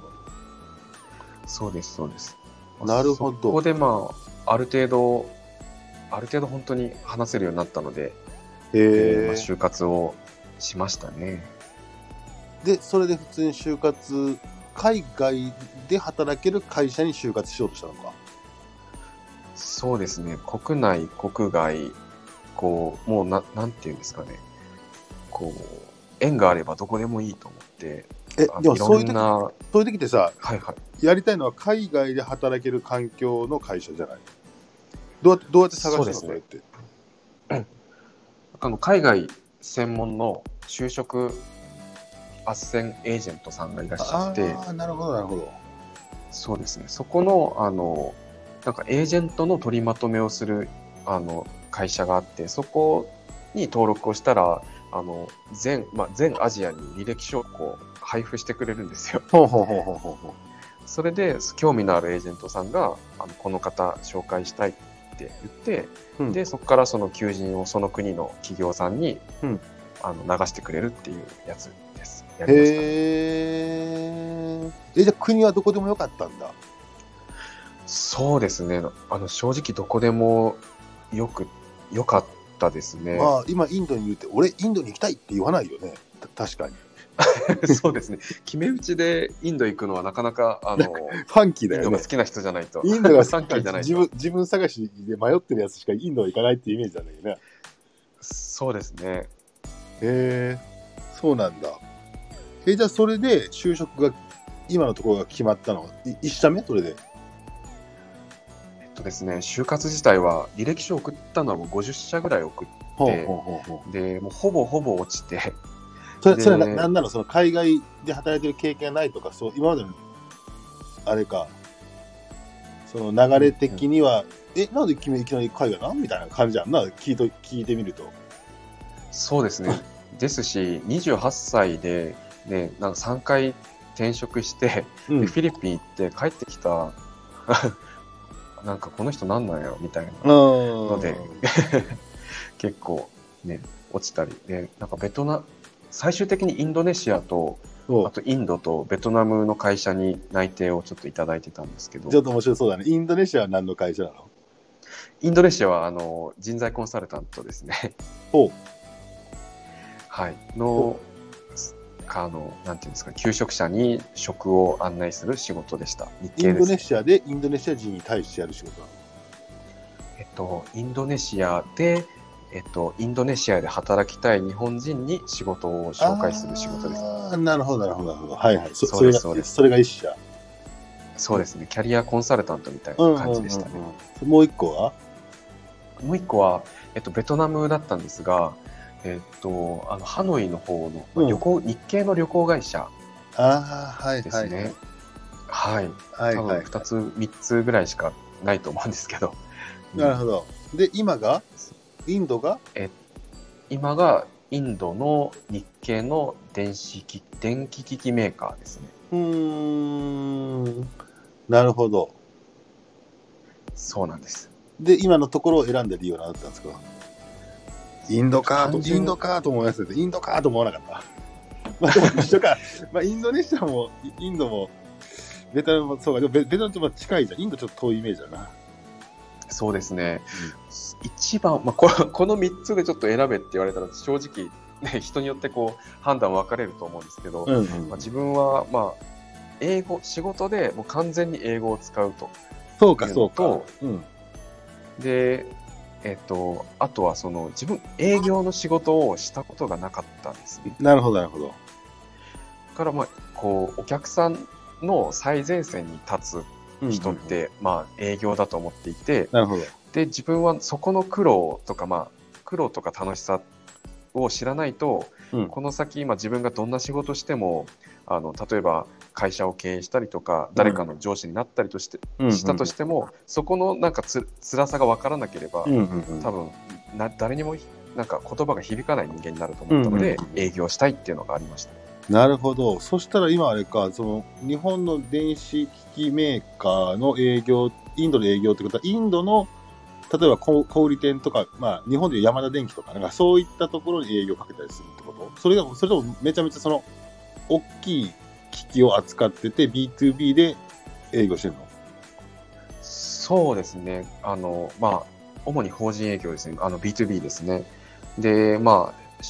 そうですそうです。なるほど。そこでまあある程度ある程度本当に話せるようになったのでえーま。就活をしましたね。で、それで普通に就活、海外で働ける会社に就活しようとしたのか？そうですね、国内、国外、こう、もうな、なんていうんですかね、こう、縁があればどこでもいいと思って、えあ、でもそういうん時、な、そういう時ってさ、はいはい、やりたいのは海外で働ける環境の会社じゃない？どうやって、どうやって探したのれって。あの海外専門の就職斡旋エージェントさんがいらっしゃって、ああ、なるほど、なるほど。そうですね、そこの、あの、なんかエージェントの取りまとめをする、あの、会社があって、そこに登録をしたら、あの、全、まあ、全アジアに履歴書をこう配布してくれるんですよ。それで、興味のあるエージェントさんが、あのこの方紹介したいって言って、う。うんで、そこからその求人をその国の企業さんに、うんあの流してくれるっていうやつです。やりました。へえ。え、じゃあ国はどこでもよかったんだ。そうですね。あの、正直どこでもよく、良かったですね。まあ、今インドにいるって、俺インドに行きたいって言わないよね。た確かに。そうですね。決め打ちでインド行くのはなかなか、あの、ファンキーだよねインドが好。きな人じゃないと。インドがファンキーじゃないと自分自分探しで迷ってるやつしかインドは行かないっていうイメージなんだけどね。そうですね。へえ、そうなんだ。え、じゃあそれで就職が、今のところが決まったのは、い一社目？それで。えっとですね、就活自体は履歴書送ったのはもう50社ぐらい送っほでほうほうほうて、もうほぼほぼ落ちて、それ、でそれはななんなの？その海外で働いてる経験がないとか、そう、今までの、あれか、その流れ的には、え、なんで君いきなり海外なんみたいな感じやんな、聞いと聞いてみると。そうですね。ですし、28歳で、ね、なんか3回転職して、うん。でフィリピン行って帰ってきた、なんかこの人なんなんやろ？みたいなのので、結構ね、落ちたり。で、なんかベトナ最終的にインドネシアと、あとインドとベトナムの会社に内定をちょっといただいてたんですけどちょ、っと面白そうだね。インドネシアは何の会社なの？インドネシアはあの人材コンサルタントですね。はい。の、あの、なんていうんですか、求職者に職を案内する仕事でした。日インド。ネシアでインドネシア人に対してやる仕事なの？えっと、インドネシアで、えっと、インドネシアで働きたい日本人に仕事を紹介する仕事です。ああ、なるほど、なるほど、なるほど。はいはい。そそうですれがそうですそれが一社。そうですね。キャリアコンサルタントみたいな感じでしたね。うんもう一個は？もう一個は、えっと、ベトナムだったんですが、えっと、あの、ハノイの方の、まあうん旅行、日系の旅行会社ああ、はいはい。ですね。はい。はいはい多分。2つ、3つぐらいしかないと思うんですけど。なるほど。で、今が？インドが？今がインドの日系の電子機電気機器メーカーですね。うーん。なるほど。そうなんです。で、今のところを選んだ理由は何だったんですか？インドかと、インドかと思いますけど、インドかと思わなかった。まあでも一緒か。まあインドネシアも、イインドも、ベトナムもそうか、でもベベトナムとまあ近いじゃん。インドちょっと遠いイメージだな。そうですね。一番、まあこ、この3つでちょっと選べって言われたら正直、ね、人によってこう判断分かれると思うんですけど、うんうんまあ、自分は、まあ、英語、仕事でもう完全に英語を使うと。そうか、そうかと。うん。で、えっと、あとはその自分、営業の仕事をしたことがなかったんですね。なるほど、なるほど。だから、まあ、こう、お客さんの最前線に立つ人って、まあ、営業だと思っていて、なるほど。で、自分はそこの苦労とか、まあ、苦労とか楽しさを知らないと、うん。この先、今自分がどんな仕事しても、あの、例えば会社を経営したりとか、誰かの上司になったりとして、したとしても、そこのなんかつ辛さが分からなければ、うんうんうん。多分な誰にもなんか言葉が響かない人間になると思ったので、うんうんうん。営業したいっていうのがありました。なるほど。そしたら今あれか、その日本の電子機器メーカーの営業、インドで営業ってことは、インドの例えば小売店とか、まあ、日本でいう山田電機とか、なんかそういったところに営業かけたりするってこと？それが、それともめちゃめちゃその、大きい機器を扱ってて、B2B で営業してるの？そうですね。あの、まあ、主に法人営業ですね。あの、B2B ですね。で、まあ、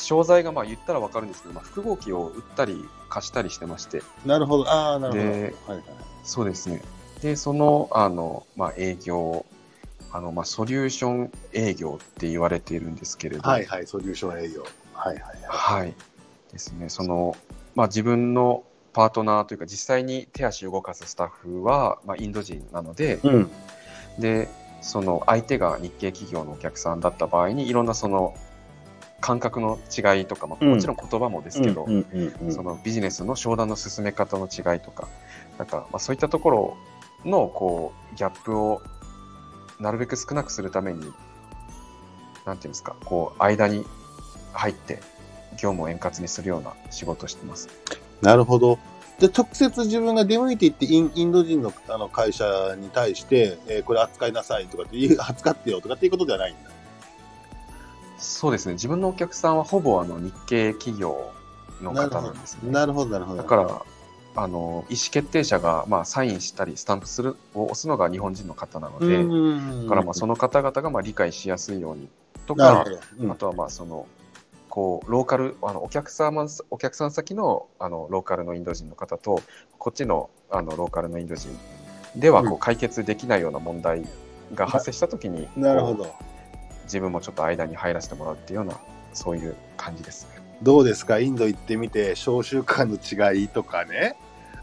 商材がまあ言ったらわかるんですけど、まあ、複合機を売ったり貸したりしてまして、なるほど。ああ、なるほど。はいではい。そうですね。で、その、あの、まあ、営業、あの、まあ、ソリューション営業って言われているんですけれど、はいはい、ソリューション営業。はいはいはい。はい。ですね。その、まあ、自分のパートナーというか、実際に手足を動かすスタッフは、まあ、インド人なので、うん。で、その相手が日系企業のお客さんだった場合に、いろんなその感覚の違いとか、まあ、うんもちろん言葉もですけど、そのビジネスの商談の進め方の違いとか、なんか、まあ、そういったところの、こう、ギャップをなるべく少なくするために、なんていうんですか、こう、間に入って、業務を円滑にするような仕事をしてます。なるほど。じゃあ直接自分が出向いていってインインド人のあの会社に対して、えーこれ扱いなさいとかっていう、扱ってよとかっていうことではないんだ。そうですね。自分のお客さんはほぼあの日系企業の方なんですね。なるほど、なるほど。だから、あの、意思決定者が、まあ、サインしたり、スタンプする、を押すのが日本人の方なので、うんだから、まあ、その方々が、まあ、理解しやすいようにとか。うんあとは、まあ、その、こうローカルあのお客様お客さん先のあのローカルのインド人の方とこっちのあのローカルのインド人ではこううん解決できないような問題が発生した時に、こうなるほど。自分もちょっと間に入らせてもらうっていうようなそういう感じですね。どうですか？インド行ってみて、商習慣の違いとかね。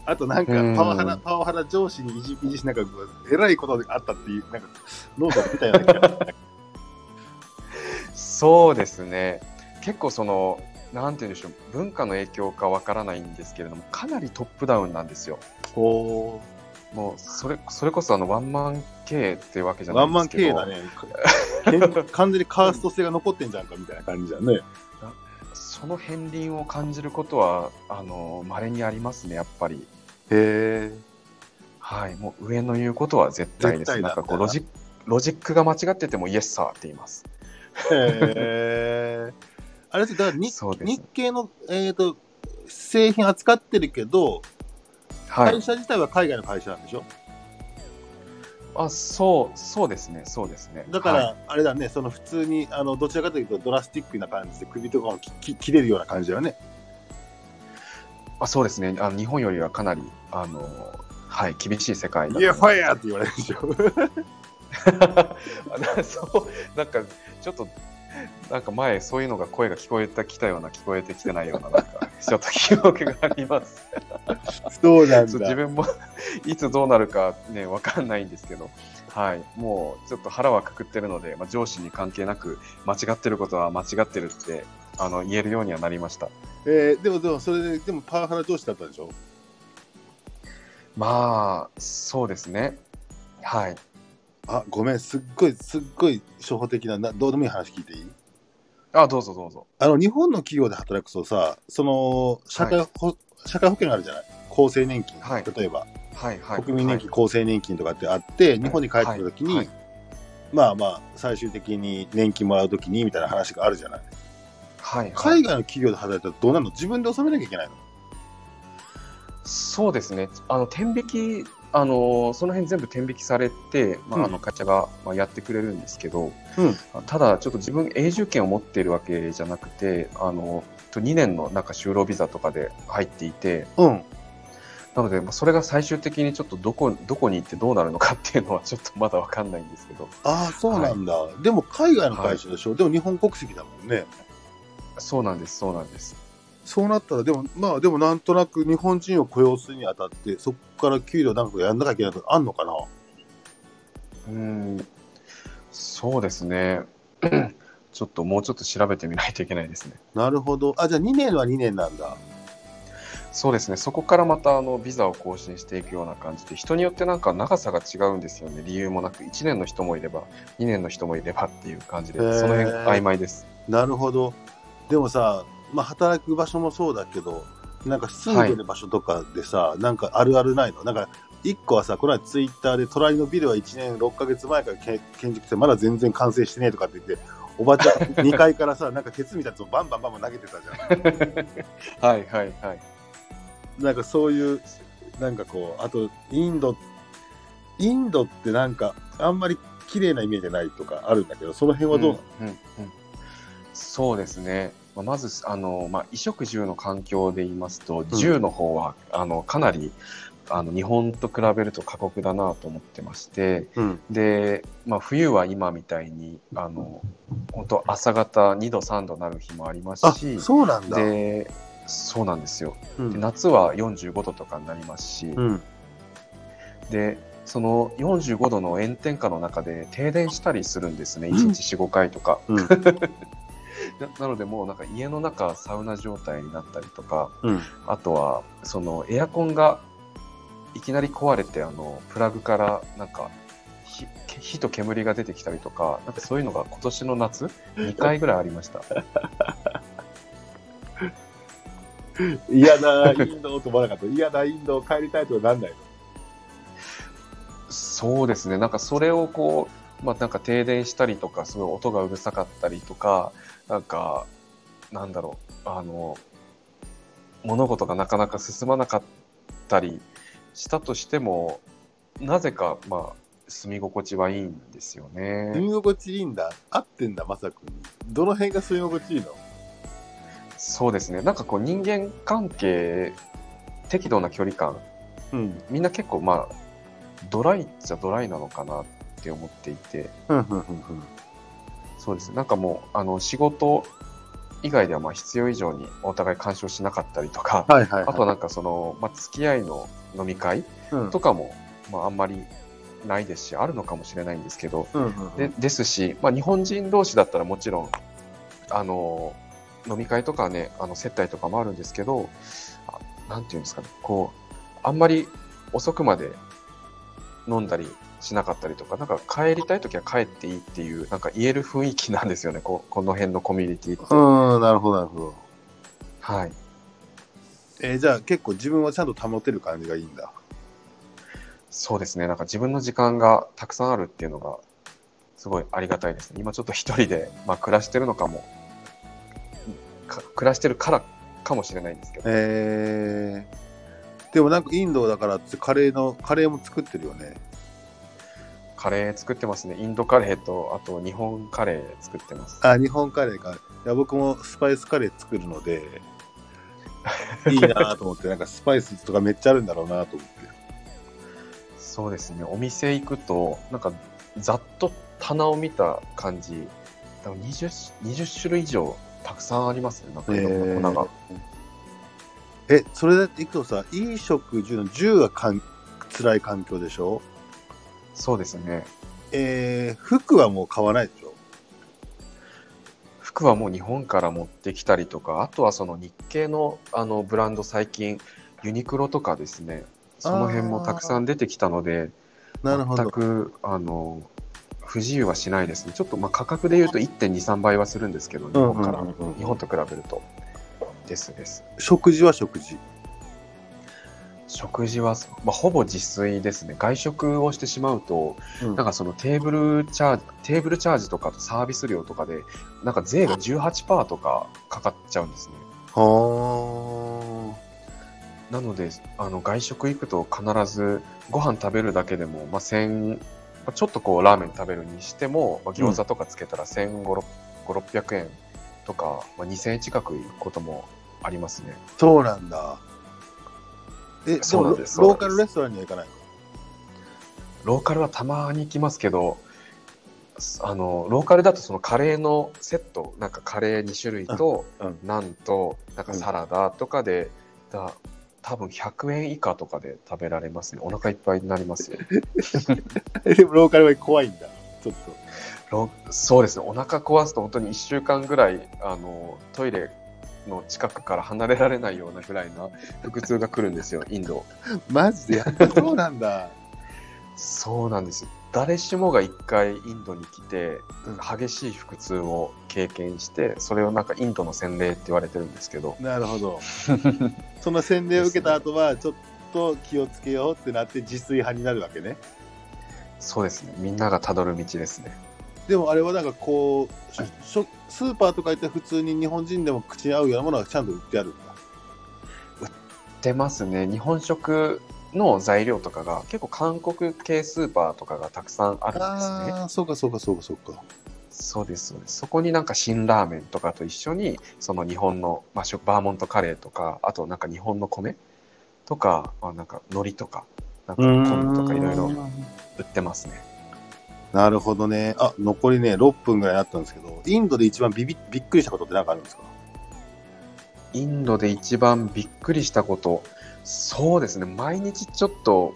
あとなんかうんパワハラ、パワハラ上司にいじいじしなんか、えらいことがあったっていう、なんか、ノートで見たような気がそうですね結構そのなんて言うんでしょう文化の影響かわからないんですけれどもかなりトップダウンなんですよ。おもうそれそれこそあのワンマン経営っていうわけじゃワンマンないんですけど経営だね。完全にカースト性が残ってんじゃんかみたいな感じだね。その片鱗を感じることはあの稀にありますねやっぱり。へえ。はい、もう上の言うことは絶対です。なんかこうロジックロジックが間違ってても yes sir って言います。へえ。あれですだから日日系の、えー、と製品扱ってるけど、はい会。社自体は海外の会社なんでしょ？あ、そうそうですね、そうですね。だから、はいあれだね、その普通にあのどちらかというとドラスティックな感じで首とかもきき切れるような感じだよね。あ、そうですね。あの日本よりはかなりあのはい厳しい世界だいや、ファイヤーって言われるでしょ。そうなんかちょっとなんか前そういうのが声が聞こえてきたような聞こえてきてないようななんか ちょっと記憶があります。そうなん自分もいつどうなるかねわかんないんですけど、はい、もうちょっと腹はくくってるので、まあ、上司に関係なく間違ってることは間違ってるってあの言えるようにはなりました。えーでも、でも、それで、でもパワハラ上司だったでしょ？まあそうですね。はい。あ、ごめん、すっごい、すっごい初歩的なな、どうでもいい話聞いていい？あどうぞどうぞ。あの、日本の企業で働くとさ、その、社会保、社会保険あるじゃない？厚生年金、はい。例えば、はいはい。国民年金、厚生年金とかってあって、日本に帰ってくるときに、まあまあ、最終的に年金もらうときにみたいな話があるじゃない？はい、はい。海外の企業で働いたらどうなるの？自分で納めなきゃいけないの？そうですね。あの天引きあのその辺全部天引きされて、まあ、うんあの会社がまあやってくれるんですけど、うんただちょっと自分永住権を持っているわけじゃなくて、あの2年のなんか就労ビザとかで入っていて、うん。なのでまあそれが最終的にちょっとどこどこに行ってどうなるのかっていうのはちょっとまだわかんないんですけど、ああ、そうなんだ。でも海外の会社でしょ、でも日本国籍だもんね。そうなんですそうなんです。そうなったら、でも、まあ、でもなんとなく日本人を雇用するにあたって、そこから給料なんかやんなきゃいけないとかあんのかな？うんそうですね。ちょっともうちょっと調べてみないといけないですね。なるほど。あ、じゃあ2年は2年なんだ。そうですね、そこからまたあのビザを更新していくような感じで、人によってなんか長さが違うんですよね、理由もなく、1年の人もいれば、2年の人もいればっていう感じで、その辺曖昧です。なるほど。でもさ、まあ、働く場所もそうだけど、なんか住んでる場所とかでさ、なんかあるあるないの？なんか、一個はさ、この間ツイッターで隣のビルは1年6ヶ月前からけ建築してまだ全然完成してねえとかって言って、おばちゃん 2階からさ、なんか鉄みたいなやつをバンバンバンバン投げてたじゃん。はいはいはい。なんかそういう、なんかこう、あと、インド、インドってなんか、あんまり綺麗なイメージないとかあるんだけど、その辺はどうなの、うんうんうん。そうですね、まあまずあの、まあ、衣食住の環境で言いますと、住の方はあのかなりあの日本と比べると過酷だなと思ってまして、うん。で、まあ、冬は今みたいにあの本当朝方2度3度なる日もありますあ、しそうなんだ。でそうなんですようんで夏は45度とかになりますし、うん。でその45度の炎天下の中で停電したりするんですね、うん1日4、5回とか。うん。ななので、もうなんか家の中、サウナ状態になったりとか、うん。あとはそのエアコンがいきなり壊れて、あのプラグからなんか火火と煙が出てきたりとか、なんかそういうのが今年の夏、2回ぐらいありました。嫌だ、インドと思わなかった。嫌だ、インド帰りたいとかなんないの？そうですね、なんかそれをこう、まあ、なんか停電したりとか、すごい音がうるさかったりとか、なんか、なんだろう、あの、物事がなかなか進まなかったりしたとしても、なぜか、まあ、住み心地はいいんですよ住ね。み心地いいんだ。合ってんだ、まさくんに。どの辺が住み心地いいの？そうですね。なんかこう人間関係、適度な距離感、うん。みんな結構まあ、ドライっちゃドライなのかなって思っていて、うん、うん、うん。そうですね。なんかもう、あの、仕事以外ではまあ必要以上にお互い干渉しなかったりとか、はい、はい。あとなんかその、まあ、付き合いの飲み会うん、とかも、まあ、あんまりないですし、あるのかもしれないんですけど、うん、うん。でですし、まあ、日本人同士だったらもちろん、あの、飲み会とかね、あの接待とかもあるんですけど、あなんていうんですかね、こう、あんまり遅くまで飲んだりしなかったりとか、なんか帰りたいときは帰っていいっていう、なんか言える雰囲気なんですよね、ここの辺のコミュニティって。うん、なるほど、なるほど。はい。えーじゃあ結構自分はちゃんと保てる感じがいいんだ。そうですね、なんか自分の時間がたくさんあるっていうのが、すごいありがたいですね。今ちょっと一人で、まあ、暮らしてるのかも、か暮らしてるからかもしれないんですけど、えー、でもなんかインドだからってカレーの、カレーも作ってるよね。カレー作ってますね。インドカレーと、あと日本カレー作ってます。あ、日本カレーか。いや、僕もスパイスカレー作るので、いいなと思って、なんかスパイスとかめっちゃあるんだろうなと思って。そうですね、お店行くと、なんかざっと棚を見た感じ、多分 20, 20種類以上たくさんありますね、なんかいろんな粉が。え、それでいくとさ、衣食住の住がかん辛い環境でしょ？そうですね。えー、服はもう買わないでしょ？服はもう日本から持ってきたりとか、あとはその日系のあのブランド、最近、ユニクロとかですね、その辺もたくさん出てきたので、全なるほど。くあの不自由はしないですね。ちょっとまあ価格で言うと1.2、3倍はするんですけど、日本から、うんうんうんうん日本と比べると。ですです。食事は食事。食事は、まあ、ほぼ自炊ですね。外食をしてしまうと、うんなんかそのテーブルチャージ、テーブルチャージとかとサービス料とかで、なんか税が18%とかかかっちゃうんですね。はなので、あの外食行くと必ずご飯食べるだけでも、まあ、1000、まあちょっとこうラーメン食べるにしても、まあ、餃子とかつけたら1500、600円とか、まあ、2000円近くいくこともありますね。あ、そうなんだ。え、そうなんですロローカルレストランには行かないの？ローカルはたまに行きますけど、あのローカルだとそのカレーのセット、なんかカレー2種類と、うん。ナンと、なんかサラダとかで、だ多分100円以下とかで食べられますね。お腹いっぱいになりますよ。え でもローカルは怖いんだ。ちょっと。ロそうですね、お腹壊すと本当に1週間ぐらいあのトイレの近くから離れられないようなぐらいな腹痛が来るんですよ、インド。マジで？やっぱそうなんだ。そうなんですよ。誰しもが一回インドに来て、うん激しい腹痛を経験して、それをなんかインドの洗礼って言われてるんですけど、なるほど。その洗礼を受けた後は、ちょっと気をつけようってなって自炊派になるわけね。そうですね、みんながたどる道ですね。でもあれはなんかこう、スーパーとか行って普通に日本人でも口に合うようなものはちゃんと売ってあるんだ。出ますね、日本食の材料とかが結構韓国系スーパーとかがたくさんあるんですね。ああ、そうかそうかそうかそうか。そうですそうです。そこになんか辛ラーメンとかと一緒に、その日本の、まあ、食バーモントカレーとか、あとなんか日本の米とか、まあ、なんか海苔とか、なんか昆布とかいろいろ売ってますね。なるほどね。あ、残りね、6分ぐらいあったんですけど、インドで一番ビビびっくりしたことって何かあるんですか？インドで一番びっくりしたこと、そうですね、毎日ちょっと、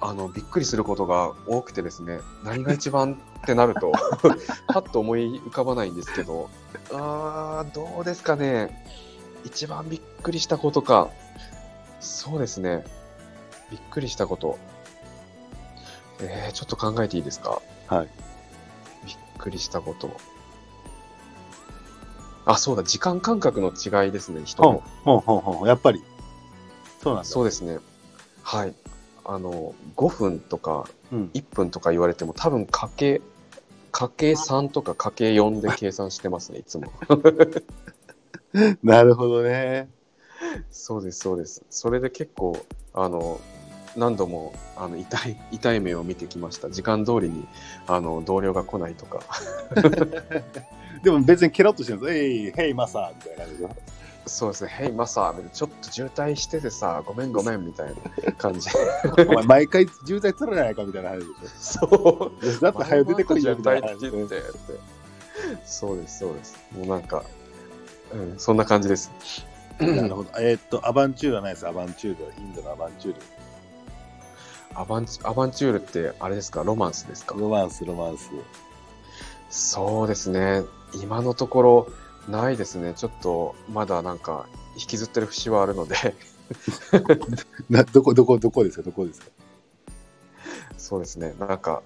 あの、びっくりすることが多くてですね、何が一番ってなると、パッと思い浮かばないんですけど、あー、どうですかね、一番びっくりしたことか、そうですね、びっくりしたこと、えー、ちょっと考えていいですか？はい。びっくりしたこと。あ、そうだ、時間感覚の違いですね、人の。ほんほんほんほん。やっぱり。そうなんだ。そうですね。はい。あの、5分とかうん。1分とか言われても、多分かけ、かけ3とかかけ4で 計算してますね、いつも。なるほどね。そうです、そうです。それで結構、あの、何度もあの痛い痛い目を見てきました時間通りにあの同僚が来ないとか でも別にケロッとしてるんです。えい、ヘイマサーみたいな感じで。そうですね「ヘイマサー」ちょっと渋滞しててさごめんごめんみたいな感じお前毎回渋滞つらないかみたいな話でしそうょ。だって早く出てこいよみたいな話渋滞って言ってってそうですそうですもうなんか、うん、そんな感じですなるほど。えーっと、アバンチュールはないです。アバンチュールはインドのアバンチュール。アバンチアバンチュールってあれですか？ロマンスですか？ロマンス、ロマンス。そうですね。今のところないですね。ちょっとまだなんか引きずってる節はあるので。などこ、どこ、どこですか？どこですか？そうですね。なんか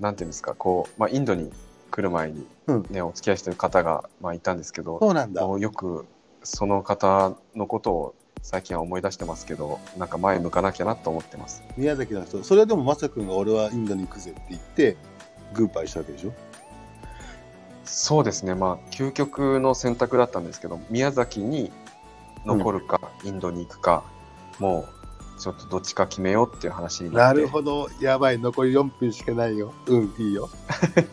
なんていうんですか？こう、まあ、インドに来る前に、うん。ねお付き合いしてる方が、まあ、いたんですけどそうなんだ。よくその方のことを最近は思い出してますけどなんか前向かなきゃなと思ってます宮崎の人。それはでも、まさくんが俺はインドに行くぜって言って、グーパイしたわけでしょ？そうですねまあ究極の選択だったんですけど宮崎に残るか、インドに行くかもうちょっとどっちか決めようっていう話にななってるほど。やばい。残り4分しかないよ。うん、いいよ。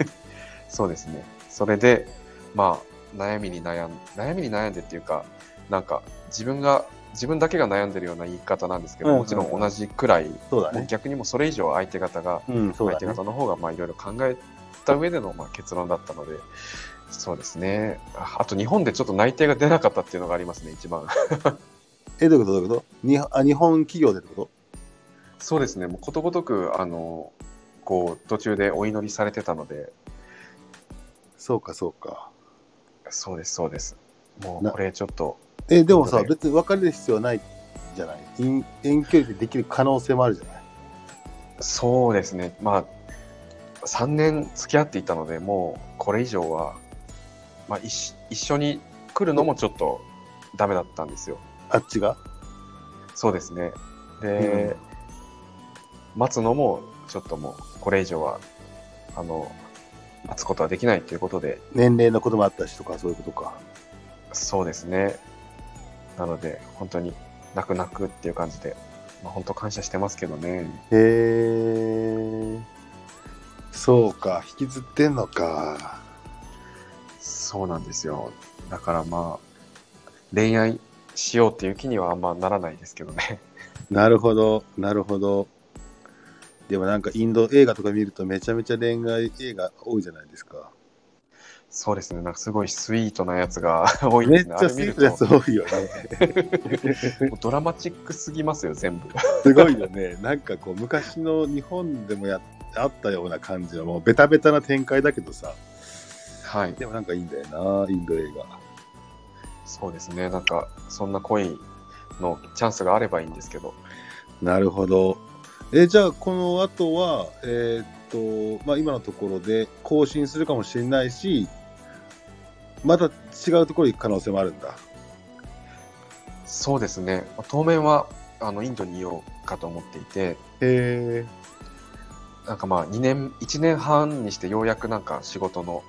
そうですねそれでまあ悩みに悩ん悩みに悩んでっていうかなんか自分が自分だけが悩んでるような言い方なんですけど、うんうんもちろん同じくらい、ね。逆にもそれ以上相手方がうん、ね。相手方の方がまあいろいろ考えた上でのまあ結論だったので、そうですね。ああと日本でちょっと内定が出なかったっていうのがありますね、一番。え、どういうこと？どういうこと？にあ日本企業でってこと？そうですね。もうことごとく、あの、こう、途中でお祈りされてたので、そうか、そうか。そうです、そうです。もうなこれちょっと、え、でもさ、別に別れる必要はないじゃない？遠遠距離でできる可能性もあるじゃない？そうですね。まあ、3年付き合っていたので、もうこれ以上は、まあ、一一緒に来るのもちょっとダメだったんですよ。あっちが？そうですね。で、待つのもちょっともうこれ以上はあの待つことはできないということで年齢のこともあったしとか、そういうことか。そうですねなので本当に泣く泣くっていう感じで、まあ、本当感謝してますけどねへえ。そうか、引きずってんのか。そうなんですよだからまあ恋愛しようっていう気にはあんまならないですけどね なるほど、なるほど。でもなんかインド映画とか見るとめちゃめちゃ恋愛映画多いじゃないですか。そうですねなんかすごいスイートなやつが 多いめっですねちゃスイートなやつ多いよね。ドラマチックすぎますよ全部すごいよね。なんかこう昔の日本でもやあったような感じのもうベタベタな展開だけどさ。はいでもなんかいいんだよな、インド映画。そうですね、なんか、そんな恋のチャンスがあればいいんですけど、なるほど。えじゃあこの後は、えーっと、まあ今のところで更新するかもしれないし、また違うところに行く可能性もあるんだ。そうですね、当面はあのインドにいようかと思っていて、へえ。なんかまあ、2年、1年半にしてようやくなんか仕事の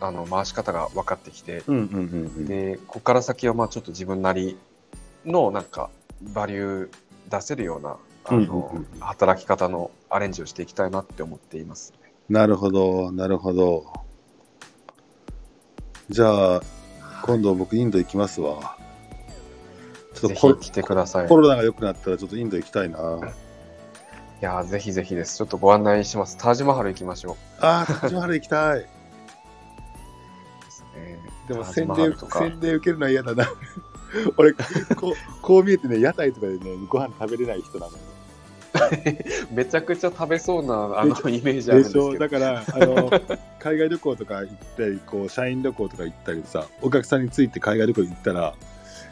あの回し方が分かってきて、うんうんうんうん。で、ここから先はまあちょっと自分なりのなんか、バリュー出せるような、あの、うんうんうん働き方のアレンジをしていきたいなって思っています、ね。なるほど、なるほど。じゃあ、今度僕インド行きますわ。ちょっぜとコ来てください。コロナが良くなったらちょっとインド行きたいな。いやーぜひぜひです。ちょっとご案内します。タージマハル行きましょう。ああ、タッチマハル行きたい。ですね。でも宣伝。宣伝受けるのは嫌だな。俺こう、こう見えてね、屋台とかでね、ご飯食べれない人なのよ。めちゃくちゃ食べそうなあのイメージあるんですけど。ょ？だから、あの、海外旅行とか行ったり、こう、社員旅行とか行ったりさ、お客さんについて海外旅行行ったら、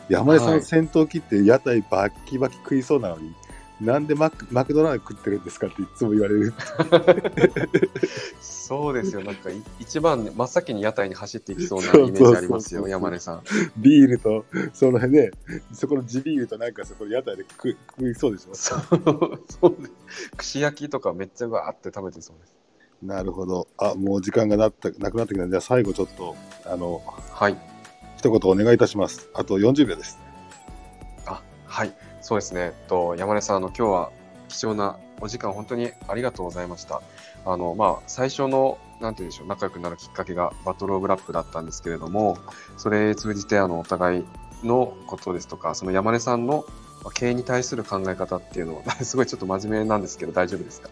山根さはい。ん戦闘機って屋台バッキバキ食いそうなのに、なんでマクマクドナルド食ってるんですかっていつも言われる。そうですよ。なんかい一番真っ先に屋台に走っていきそうなイメージありますよ、そうそうそう山根さん。ビールと、その辺ね、そこの地ビールとなんかそこの屋台で食食いそうでしょ？そうそうです。串焼きとかめっちゃわーって食べてそうです。なるほど。あ、もう時間がなったなくなってきたじゃあ最後ちょっと、あの、はい。一言お願いいたします。あと40秒です。あ、はい。そうですね。と、山根さん、あの、今日は、貴重なお時間本当にありがとうございました。あの、まあ、最初の、なんて言うんでしょう、仲良くなるきっかけがバトルオブラップだったんですけれども、それ通じて、あの、お互いのことですとか、その山根さんの経営に対する考え方っていうのは、すごいちょっと真面目なんですけど、大丈夫ですか？